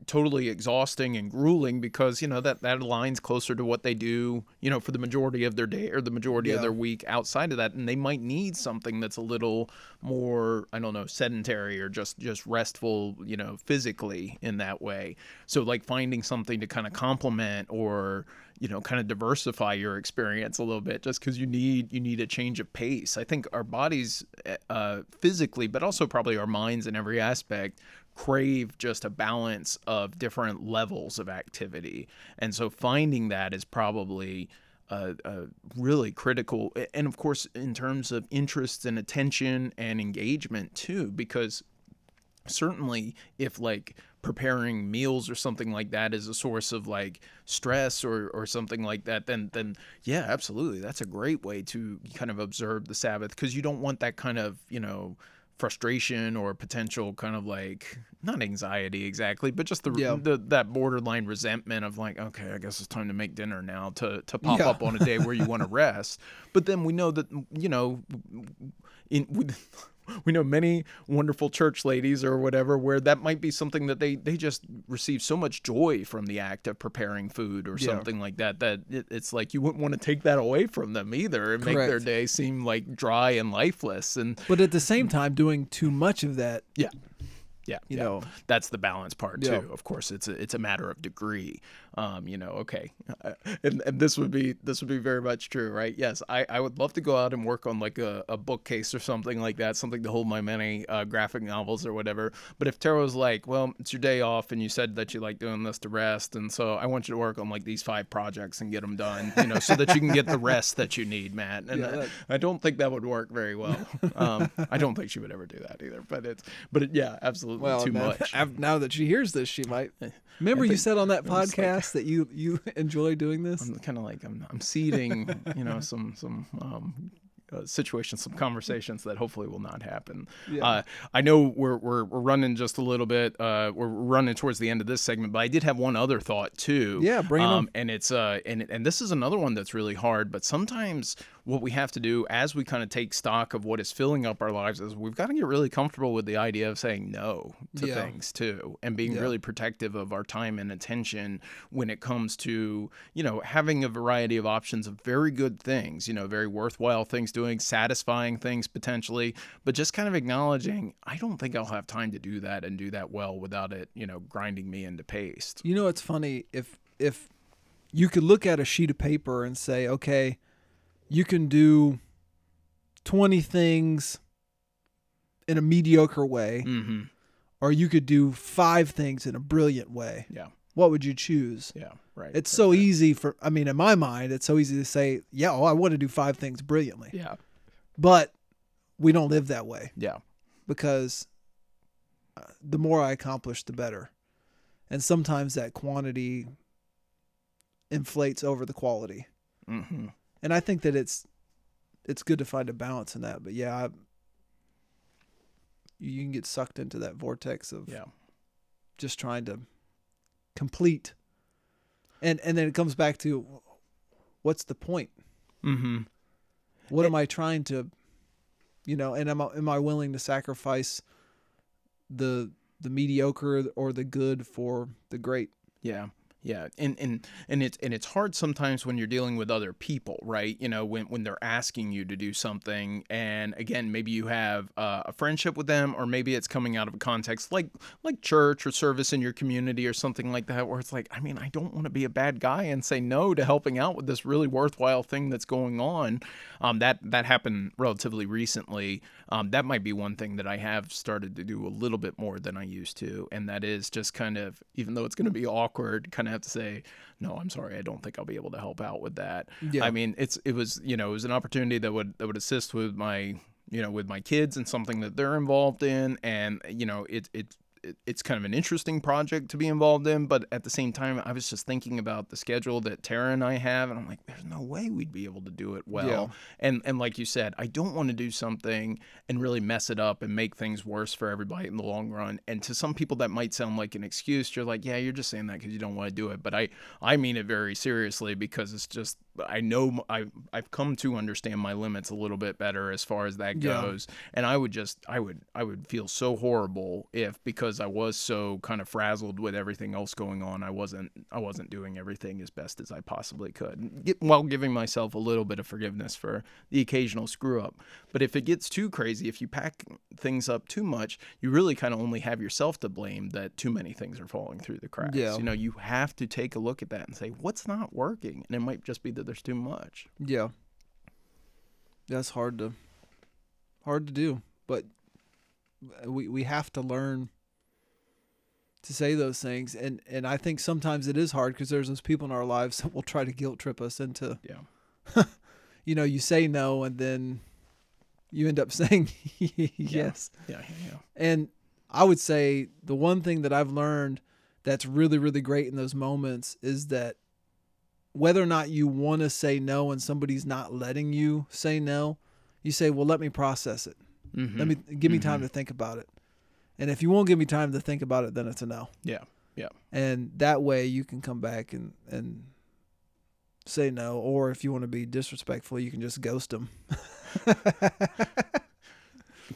totally exhausting and grueling because you know that that aligns closer to what they do you know for the majority of their day or the majority Yeah. of their week outside of that and they might need something that's a little more i don't know sedentary or just just restful you know physically in that way so like finding something to kind of complement or you know kind of diversify your experience a little bit just because you need you need a change of pace. I think our bodies uh, physically but also probably our minds in every aspect crave just a balance of different levels of activity. And so finding that is probably uh, uh, really critical and of course in terms of interest and attention and engagement too because certainly if like preparing meals or something like that is a source of like stress or or something like that then then yeah absolutely that's a great way to kind of observe the sabbath because you don't want that kind of you know frustration or potential kind of like not anxiety exactly but just the, Yeah. the that borderline resentment of like okay i guess it's time to make dinner now to to pop Yeah. up on a day where you want to rest but then we know that you know in with we know many wonderful church ladies or whatever where that might be something that they they just receive so much joy from the act of preparing food or Yeah. something like that that it, it's like you wouldn't want to take that away from them either and make their day seem like dry and lifeless and but at the same time doing too much of that yeah Yeah, You yeah. know, that's the balance part Yeah. too. Of course, it's a it's a matter of degree. Um, you know, okay, and, and this would be this would be very much true, right? Yes, I, I would love to go out and work on like a, a bookcase or something like that, something to hold my many uh, graphic novels or whatever. But if Tara was like, well, it's your day off, and you said that you like doing this to rest, and so I want you to work on like these five projects and get them done, you know, so that you can get the rest that you need, Matt. And Yeah, I- that- I don't think that would work very well. Um, I don't think she would ever do that either. But it's but it, yeah, absolutely well, too now, much. now that she hears this, she might. Remember, you said on that it's like- podcast that you you enjoy doing this. I'm kind of like I'm I'm seeding, you know, some some um, uh, situations, some conversations that hopefully will not happen. Yeah. Uh, I know we're, we're we're running just a little bit. Uh, we're running towards the end of this segment, but I did have one other thought too. Yeah, bring um, And it's uh and and this is another one that's really hard. But sometimes what we have to do as we kind of take stock of what is filling up our lives is we've got to get really comfortable with the idea of saying no to Yeah. things too, and being Yeah. really protective of our time and attention when it comes to you know having a variety of options of very good things you know very worthwhile things doing satisfying things potentially but just kind of acknowledging i don't think i'll have time to do that and do that well without it you know grinding me into paste You know, it's funny if if you could look at a sheet of paper and say, okay, you can do twenty things in a mediocre way, mm-hmm or you could do five things in a brilliant way. yeah What would you choose? yeah right It's right, so right. easy for. I mean, in my mind, it's so easy to say, yeah, oh, I want to do five things brilliantly, yeah but we don't live that way. yeah because uh, the more I accomplish, the better. And sometimes that quantity inflates over the quality. mm-hmm And I think that it's it's good to find a balance in that. But yeah, I, you can get sucked into that vortex of yeah just trying to complete. And and then it comes back to what's the point? mm-hmm What am I trying to, you know? And am I am I willing to sacrifice the the mediocre or the good for the great? Yeah. Yeah, and and and it's and it's hard sometimes when you're dealing with other people, right? You know, when when they're asking you to do something, and again, maybe you have uh, a friendship with them, or maybe it's coming out of a context like like church or service in your community or something like that, where it's like, I mean, I don't want to be a bad guy and say no to helping out with this really worthwhile thing that's going on. Um, that that happened relatively recently. Um, that might be one thing that I have started to do a little bit more than I used to, and that is just kind of, even though it's going to be awkward, kind of have to say, no, I'm sorry, I don't think I'll be able to help out with that. Yeah. I mean, it's it was you know it was an opportunity that would that would assist with my you know with my kids and something that they're involved in, and you know it it. It it's kind of an interesting project to be involved in, but at the same time, I was just thinking about the schedule that Tara and I have, and I'm like, there's no way we'd be able to do it well. Yeah. And and like you said, I don't want to do something and really mess it up and make things worse for everybody in the long run. And to some people that might sound like an excuse. You're like, yeah, you're just saying that because you don't want to do it. But I I mean it very seriously because it's just I know I I've come to understand my limits a little bit better as far as that Yeah. goes. And I would just I would I would feel so horrible if because I was so kind of frazzled with everything else going on, I wasn't I wasn't doing everything as best as I possibly could, Get, while giving myself a little bit of forgiveness for the occasional screw up. But if it gets too crazy, if you pack things up too much, you really kind of only have yourself to blame that too many things are falling through the cracks. Yeah. You know, you have to take a look at that and say what's not working, and it might just be that there's too much. Yeah. That's hard to hard to do, but uh, we we have to learn to say those things and and I think sometimes it is hard because there's those people in our lives that will try to guilt trip us into Yeah. you know, you say no and then you end up saying yes. Yeah, yeah, yeah. And I would say the one thing that I've learned that's really, really great in those moments is that whether or not you want to say no and somebody's not letting you say no, you say, well, let me process it. Mhm. Let me give me time Mhm. to think about it. And if you won't give me time to think about it, then it's a no. Yeah, yeah. And that way you can come back and, and say no. Or if you want to be disrespectful, you can just ghost them.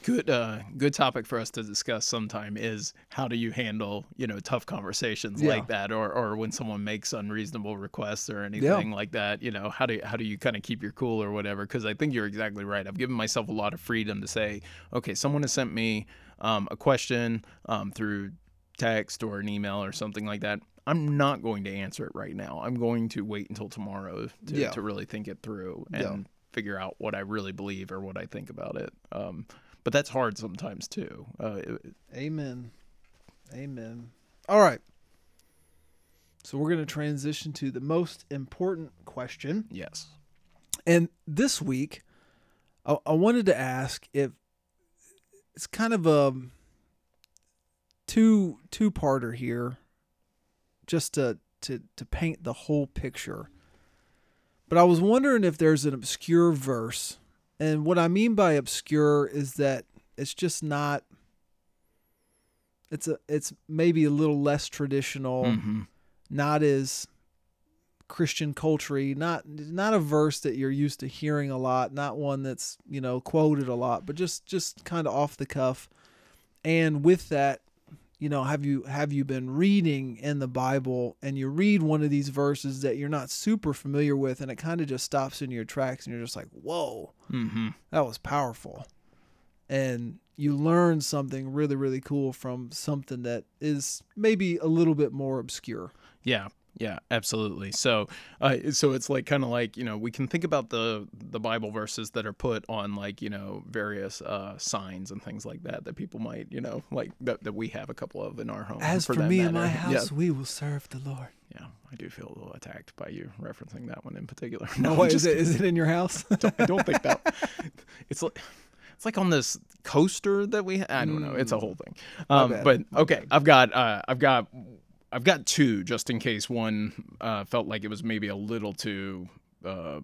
good uh good topic for us to discuss sometime is how do you handle you know tough conversations Yeah. like that or or when someone makes unreasonable requests or anything like that you know how do how do you kind of keep your cool or whatever because i think you're exactly right i've given myself a lot of freedom to say okay someone has sent me um, a question um, through text or an email or something like that i'm not going to answer it right now i'm going to wait until tomorrow to, Yeah. to really think it through and Yeah. figure out what i really believe or what i think about it um, but that's hard sometimes too. Uh, it- Amen. Amen. All right. So we're going to transition to the most important question. yes. And this week, I, I wanted to ask if it's kind of a two two parter here, just to to to paint the whole picture. But I was wondering if there's an obscure verse, and what I mean by obscure is that it's just not. It's a it's maybe a little less traditional hmm not as Christian culture not not a verse that you're used to hearing a lot, not one that's, you know, quoted a lot, but just just kind of off the cuff. And with that, you know, have you have you been reading in the Bible and you read one of these verses that you're not super familiar with and it kind of just stops in your tracks and you're just like, "Whoa, hmm that was powerful." And you learn something really really cool from something that is maybe a little bit more obscure. Yeah. Yeah, absolutely. So, uh, so it's like kind of like you know we can think about the the Bible verses that are put on like you know various uh, signs and things like that that people might you know like that, that we have a couple of in our home. As for, that me and my house, we will serve the Lord. Yeah, yeah, I do feel a little attacked by you referencing that one in particular. No, I'm wait, just is it, is it in your house? don't, I don't think that it's like it's like on this coaster that we I don't know it's a whole thing um, but okay I've got uh, I've got I've got two just in case one uh, felt like it was maybe a little too uh,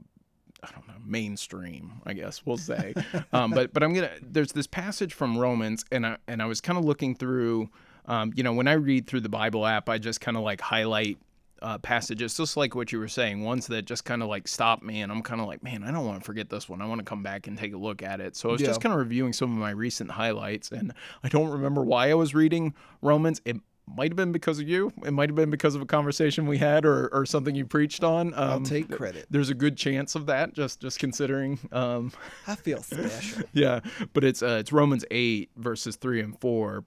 I don't know mainstream I guess we'll say um, but but I'm gonna there's this passage from Romans and I and I was kind of looking through um, you know when I read through the Bible app I just kind of like highlight uh, passages, just like what you were saying, ones that just kind of like stop me, and I'm kind of like, man, I don't want to forget this one. I want to come back and take a look at it. So I was just kind of reviewing some of my recent highlights, and I don't remember why I was reading Romans. It might have been because of you. It might have been because of a conversation we had, or, or something you preached on. Um, I'll take credit. There's a good chance of that. Just just considering. Um, I feel special. yeah, but it's uh, it's Romans eight verses three and four,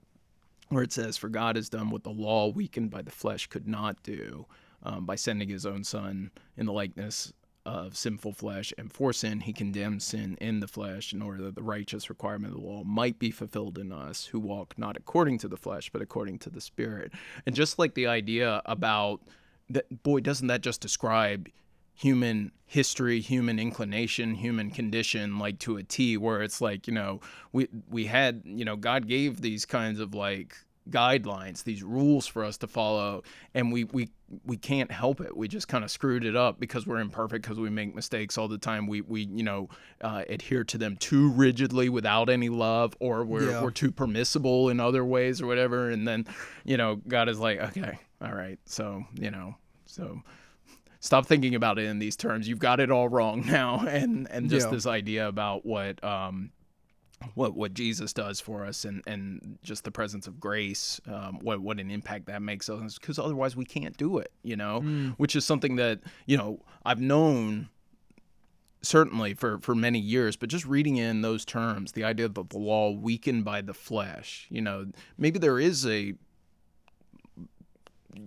where it says, "For God has done what the law, weakened by the flesh, could not do, um, by sending His own Son in the likeness of sinful flesh, and for sin He condemns sin in the flesh, in order that the righteous requirement of the law might be fulfilled in us, who walk not according to the flesh, but according to the Spirit." And just like the idea about that, boy, doesn't that just describe human history, human inclination, human condition like to a T where it's like, you know, we we had, you know, God gave these kinds of like guidelines, these rules for us to follow and we we we can't help it. We just kind of screwed it up because we're imperfect because we make mistakes all the time. We we, you know, uh, adhere to them too rigidly without any love or we're Yeah. we're too permissible in other ways or whatever and then, you know, God is like, okay, all right. So, you know, so stop thinking about it in these terms. You've got it all wrong now, and and just Yeah. this idea about what um what what Jesus does for us, and and just the presence of grace, um, what what an impact that makes on us, because otherwise we can't do it, you know, which is something that you know I've known certainly for for many years but just reading in those terms the idea that the law weakened by the flesh you know maybe there is a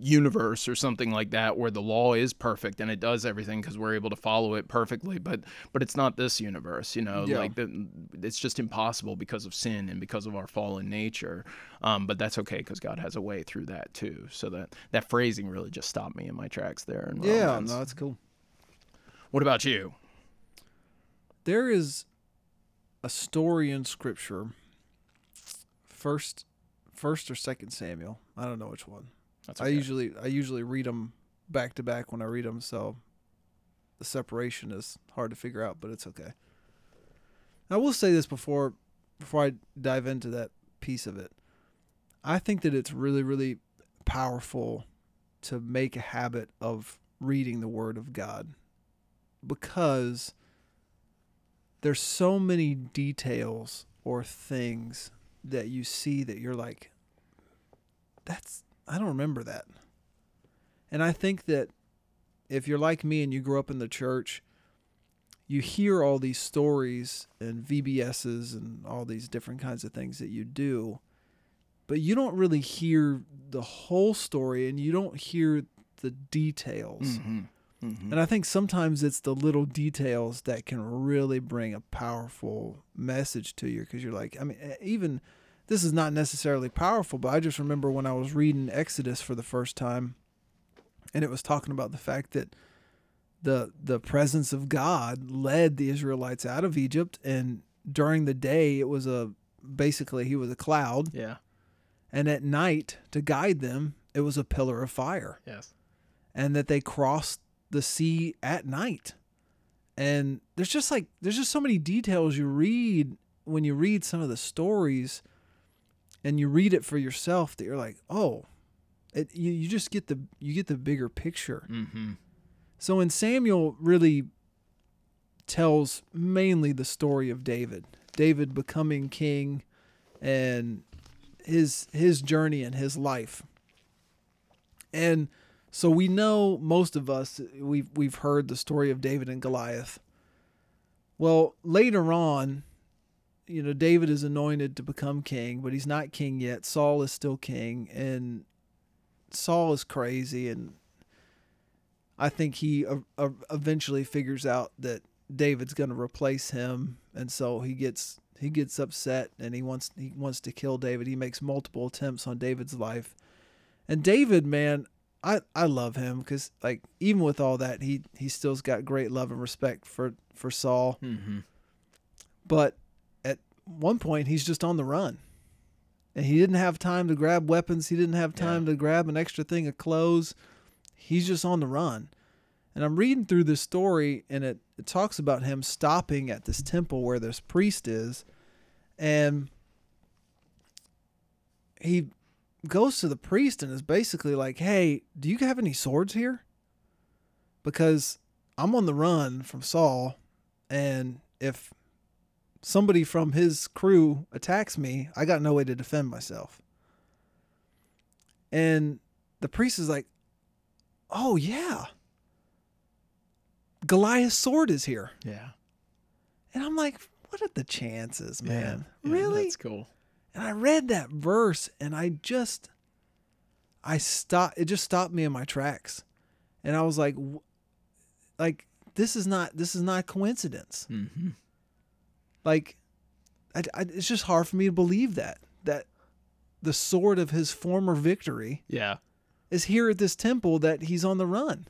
universe or something like that where the law is perfect and it does everything because we're able to follow it perfectly but but it's not this universe you know Yeah. like the, it's just impossible because of sin and because of our fallen nature um, but that's okay because god has a way through that too so that that phrasing really just stopped me in my tracks there Yeah, Romans. no, that's cool. what about you There is a story in Scripture, first, first or second Samuel. I don't know which one. That's I usually I usually read them back to back when I read them, so the separation is hard to figure out, but it's okay. I will say this before before I dive into that piece of it. I think that it's really really powerful to make a habit of reading the word of God because there's so many details or things that you see that you're like, that's, I don't remember that. And I think that if you're like me and you grew up in the church, you hear all these stories and VBSs and all these different kinds of things that you do, but you don't really hear the whole story and you don't hear the details. Mm-hmm. Mm-hmm. And I think sometimes it's the little details that can really bring a powerful message to you because you're like, I mean, even this is not necessarily powerful, but I just remember when I was reading Exodus for the first time and it was talking about the fact that the the presence of God led the Israelites out of Egypt and during the day it was a basically he was a cloud Yeah. and at night to guide them it was a pillar of fire Yes. and that they crossed the sea at night. And there's just like there's just so many details you read when you read some of the stories and you read it for yourself that you're like, "Oh, it, you you just get the you get the bigger picture." Mm-hmm. So when Samuel really tells mainly the story of David, David becoming king and his his journey and his life. And so we know most of us we've we've heard the story of David and Goliath. Well, later on, you know, David is anointed to become king, but he's not king yet. Saul is still king and Saul is crazy and I think he uh, uh, eventually figures out that David's going to replace him, and so he gets he gets upset and he wants he wants to kill David. He makes multiple attempts on David's life, and David, man, I I love him because like even with all that, he he still's got great love and respect for for Saul, Mm-hmm. but one point he's just on the run. And he didn't have time to grab weapons. He didn't have time to grab an extra thing of clothes. He's just on the run. And I'm reading through this story, and it, it talks about him stopping at this temple where this priest is. And he goes to the priest and is basically like, Hey, do you have any swords here? Because I'm on the run from Saul. And if somebody from his crew attacks me, I got no way to defend myself. And the priest is like, Oh, yeah. Goliath's sword is here. Yeah. And I'm like, What are the chances, man? Yeah, really? That's cool. And I read that verse and I just, I stopped, it just stopped me in my tracks. And I was like, like, this is not, this is not coincidence. Mm-hmm. Like I, I- it's just hard for me to believe that that the sword of his former victory Yeah. is here at this temple that he's on the run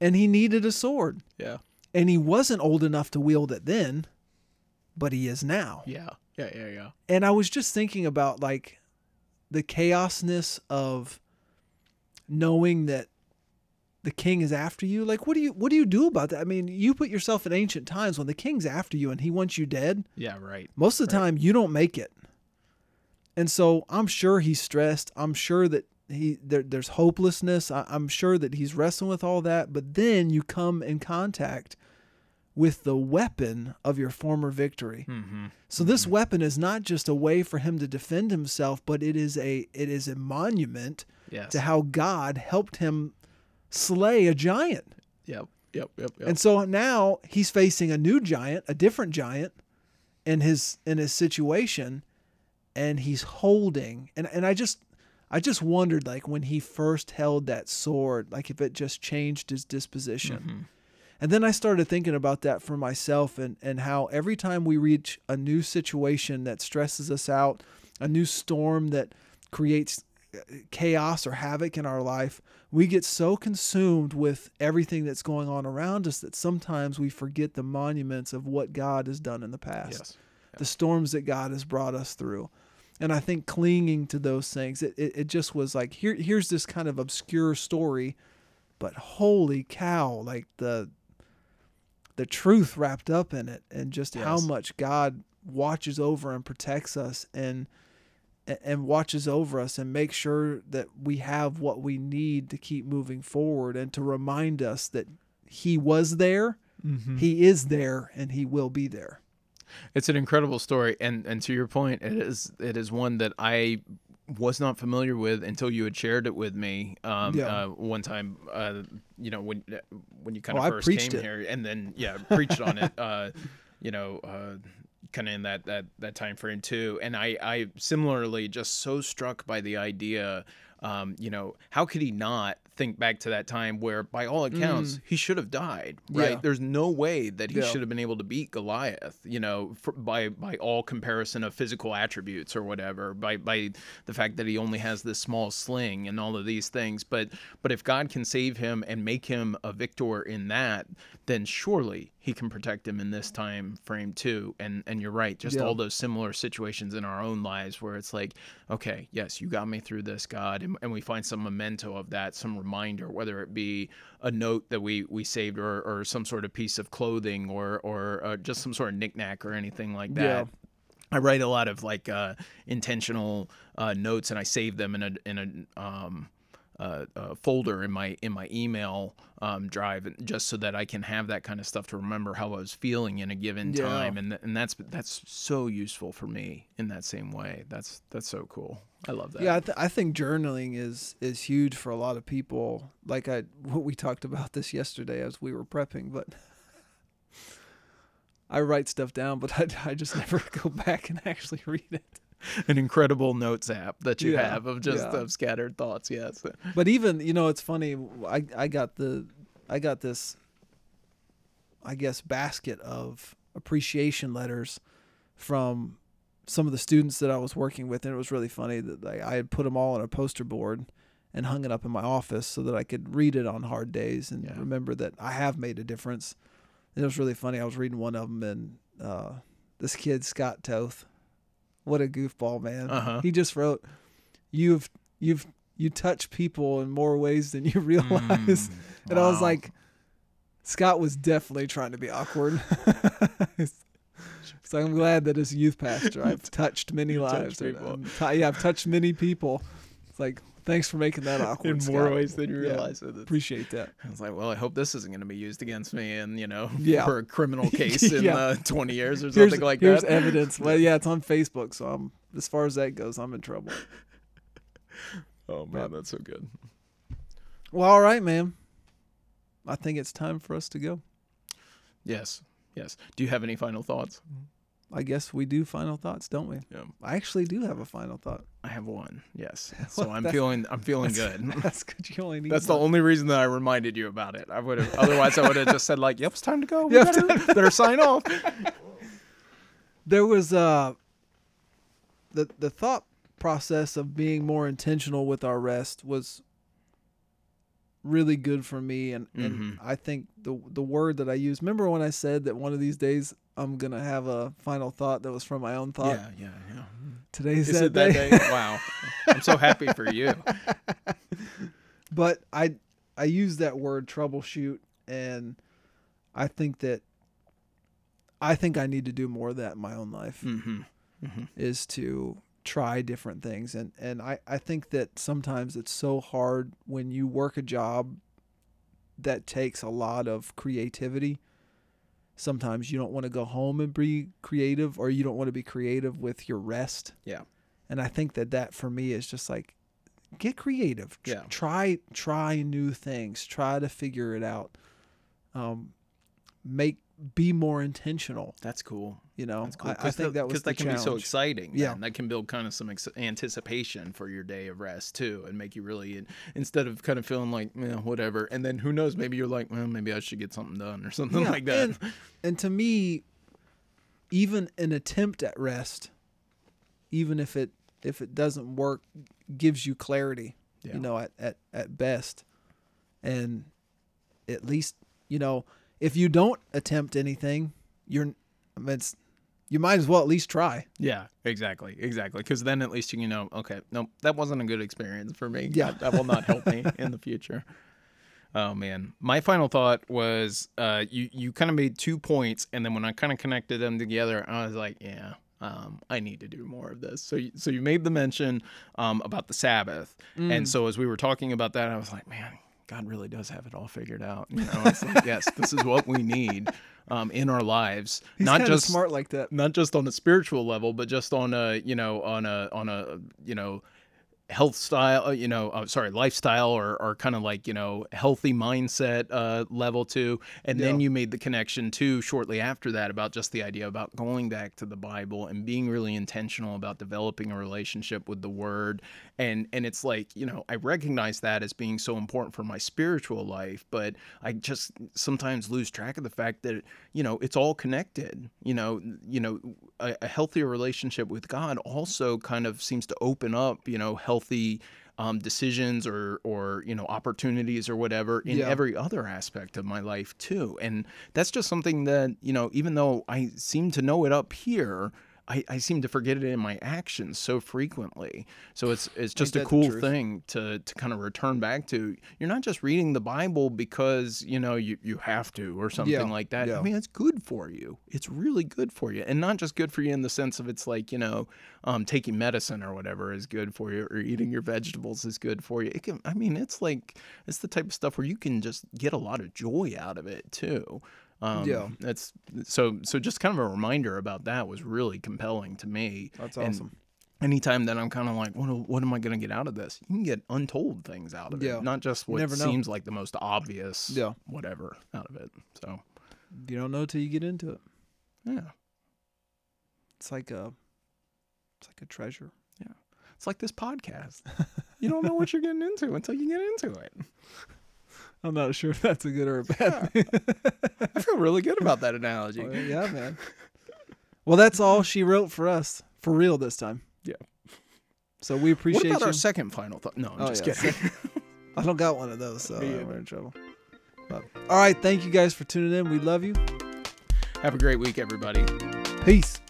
and he needed a sword Yeah. and he wasn't old enough to wield it then but he is now Yeah. Yeah. Yeah. Yeah. and i was just thinking about like the chaosness of knowing that the king is after you like what do you what do you do about that i mean you put yourself in ancient times when the king's after you and he wants you dead Yeah. Right. most of the Right. time you don't make it and so i'm sure he's stressed i'm sure that he there, there's hopelessness I, i'm sure that he's wrestling with all that but then you come in contact with the weapon of your former victory Mm-hmm. so this weapon is not just a way for him to defend himself but it is a it is a monument Yes. to how god helped him slay a giant Yep. Yep. Yep. Yep. and so now he's facing a new giant, a different giant in his in his situation and he's holding and and I just I just wondered like when he first held that sword like if it just changed his disposition. Mhm. And then I started thinking about that for myself and and how every time we reach a new situation that stresses us out, a new storm that creates chaos or havoc in our life, we get so consumed with everything that's going on around us that sometimes we forget the monuments of what God has done in the past, Yes. the storms that God has brought us through. And I think clinging to those things, it, it, it just was like, here, here's this kind of obscure story, but holy cow, like the the truth wrapped up in it and just how much God watches over and protects us and and watches over us and makes sure that we have what we need to keep moving forward and to remind us that he was there, Mm-hmm. he is there and he will be there. It's an incredible story, and and to your point, it is it is one that I was not familiar with until you had shared it with me um, Yeah. uh, one time. Uh, you know when when you kind of Oh, first preached came it. here, and then yeah, preached on it. Uh, you know, uh, kind of in that that that time frame too. And I I similarly just so struck by the idea. Um, you know, how could he not think back to that time where, by all accounts, he should have died? Right? Mm. Yeah. There's no way that he Yeah. should have been able to beat Goliath. You know, for, by by all comparison of physical attributes or whatever. By by the fact that he only has this small sling and all of these things. But but if God can save him and make him a victor in that, then surely he can protect him in this time frame too. And and you're right, just Yeah. all those similar situations in our own lives where it's like, okay, yes, you got me through this, God, and, and we find some memento of that, some reminder, whether it be a note that we we saved or, or some sort of piece of clothing or or uh, just some sort of knickknack or anything like that. Yeah. I write a lot of like uh, intentional uh, notes, and I save them in a in a um, uh, uh, folder in my in my email um, drive, just so that I can have that kind of stuff to remember how I was feeling in a given Yeah. time, and th- and that's that's so useful for me in that same way. That's that's so cool. I love that. Yeah, I, th- I think journaling is is huge for a lot of people. Like I, what we talked about this yesterday as we were prepping, but I write stuff down, but I, I just never go back and actually read it. an incredible notes app that you Yeah, have of just yeah. of scattered thoughts. Yes. But even you know, it's funny. I I got the I got this. I guess basket of appreciation letters from some of the students that I was working with, and it was really funny that I, I had put them all on a poster board and hung it up in my office so that I could read it on hard days and Yeah. remember that I have made a difference. And it was really funny. I was reading one of them, and uh, this kid Scott Toth, what a goofball man! Uh-huh. He just wrote, "You've you've you touch people in more ways than you realize," and I was Mm, like, Scott was definitely trying to be awkward. so I'm glad that as a youth pastor, I've touched many You touched lives. and- and t- yeah, I've touched many people. It's like, thanks for making that awkward. in more Scott. ways than you realize. It. It's- Appreciate that. I was like, well, I hope this isn't going to be used against me, and you know, Yeah. for a criminal case in Yeah. uh, 20 years or Here's, something like here's that. evidence. Well, yeah, it's on Facebook, so I'm as far as that goes, I'm in trouble. Oh man, Yep. that's so good. Well, all right, man. I think it's time for us to go. Yes, yes. Do you have any final thoughts? I guess we do final thoughts, don't we? Yeah, I actually do have a final thought. I have one. Yes. So I'm That's- feeling, I'm feeling good. That's good. You only need That's the only reason that I reminded you about it. I would have, otherwise, I would have just said like, "Yep, it's time to go. We Yeah, better, better sign off." there was uh the the thought process of being more intentional with our rest was really good for me and, and Mhm. I think the the word that I used remember when I said that one of these days I'm gonna have a final thought that was from my own thought Yeah, yeah, yeah. today's Is that it that day, day? Wow, I'm so happy for you. but I I use that word troubleshoot and I think that I think I need to do more of that in my own life. hmm is to try different things and and I, I think that sometimes it's so hard when you work a job that takes a lot of creativity sometimes you don't want to go home and be creative or you don't want to be creative with your rest Yeah. and i think that that for me is just like get creative Yeah. try try new things try to figure it out um make be more intentional That's cool. You know cool. I, I think that was the that can be so exciting. Yeah. then. that can build kind of some ex- anticipation for your day of rest too, and make you really in- instead of kind of feeling like eh, whatever. And then who knows? Maybe you're like, well, maybe I should get something done or something Yeah, like that. And, and to me, even an attempt at rest, even if it if it doesn't work, gives you clarity. Yeah. You know, at, at at best, and at least you know if you don't attempt anything, you're. I mean, it's, you might as well at least try. Yeah, exactly, exactly. Because then at least you can know, okay, no, that wasn't a good experience for me. Yeah. that, that will not help me in the future. Oh man, my final thought was, uh, you you kind of made two points, and then when I kind of connected them together, I was like, yeah, um, I need to do more of this. So you, so you made the mention um, about the Sabbath, Mm. and so as we were talking about that, I was like, man. God really does have it all figured out. You know, it's like, yes, this is what we need um, in our lives. He's not just smart like that. not just on a spiritual level, but just on a you know on a on a you know health style uh, you know uh, sorry lifestyle or, or kind of like you know healthy mindset uh, level too and then you made the connection too shortly after that about just the idea about going back to the bible and being really intentional about developing a relationship with the word and and it's like you know i recognize that as being so important for my spiritual life but i just sometimes lose track of the fact that you know it's all connected you know you know a, a healthier relationship with god also kind of seems to open up you know healthy um, decisions or or you know opportunities or whatever in Yeah. every other aspect of my life too and that's just something that you know even though i seem to know it up here I, I seem to forget it in my actions so frequently. So it's it's just a cool thing to to kind of return back to. You're not just reading the Bible because you know you, you have to or something Yeah, like that. yeah. I mean, it's good for you. It's really good for you, and not just good for you in the sense of it's like you know, um, taking medicine or whatever is good for you, or eating your vegetables is good for you. It can. I mean, it's like it's the type of stuff where you can just get a lot of joy out of it too. Um, Yeah. that's so so. Just kind of a reminder about that was really compelling to me. That's And awesome. anytime that I'm kind of like, what, what am I going to get out of this? You can get untold things out of Yeah. it, not just what seems like the most obvious, Yeah. whatever out of it. So, You don't know till you get into it. yeah, It's like a, it's like a treasure. Yeah, it's like this podcast. you don't know what you're getting into until you get into it. I'm not sure if that's a good or a bad thing. I feel really good about that analogy. Well, yeah, man. Well, that's all she wrote for us, for real this time. Yeah. So we What appreciate about you. our second final thought? No, I'm Oh, just yeah, kidding. I don't got one of those, so either. we're in trouble. But, all right, thank you guys for tuning in. We love you. Have a great week, everybody. Peace.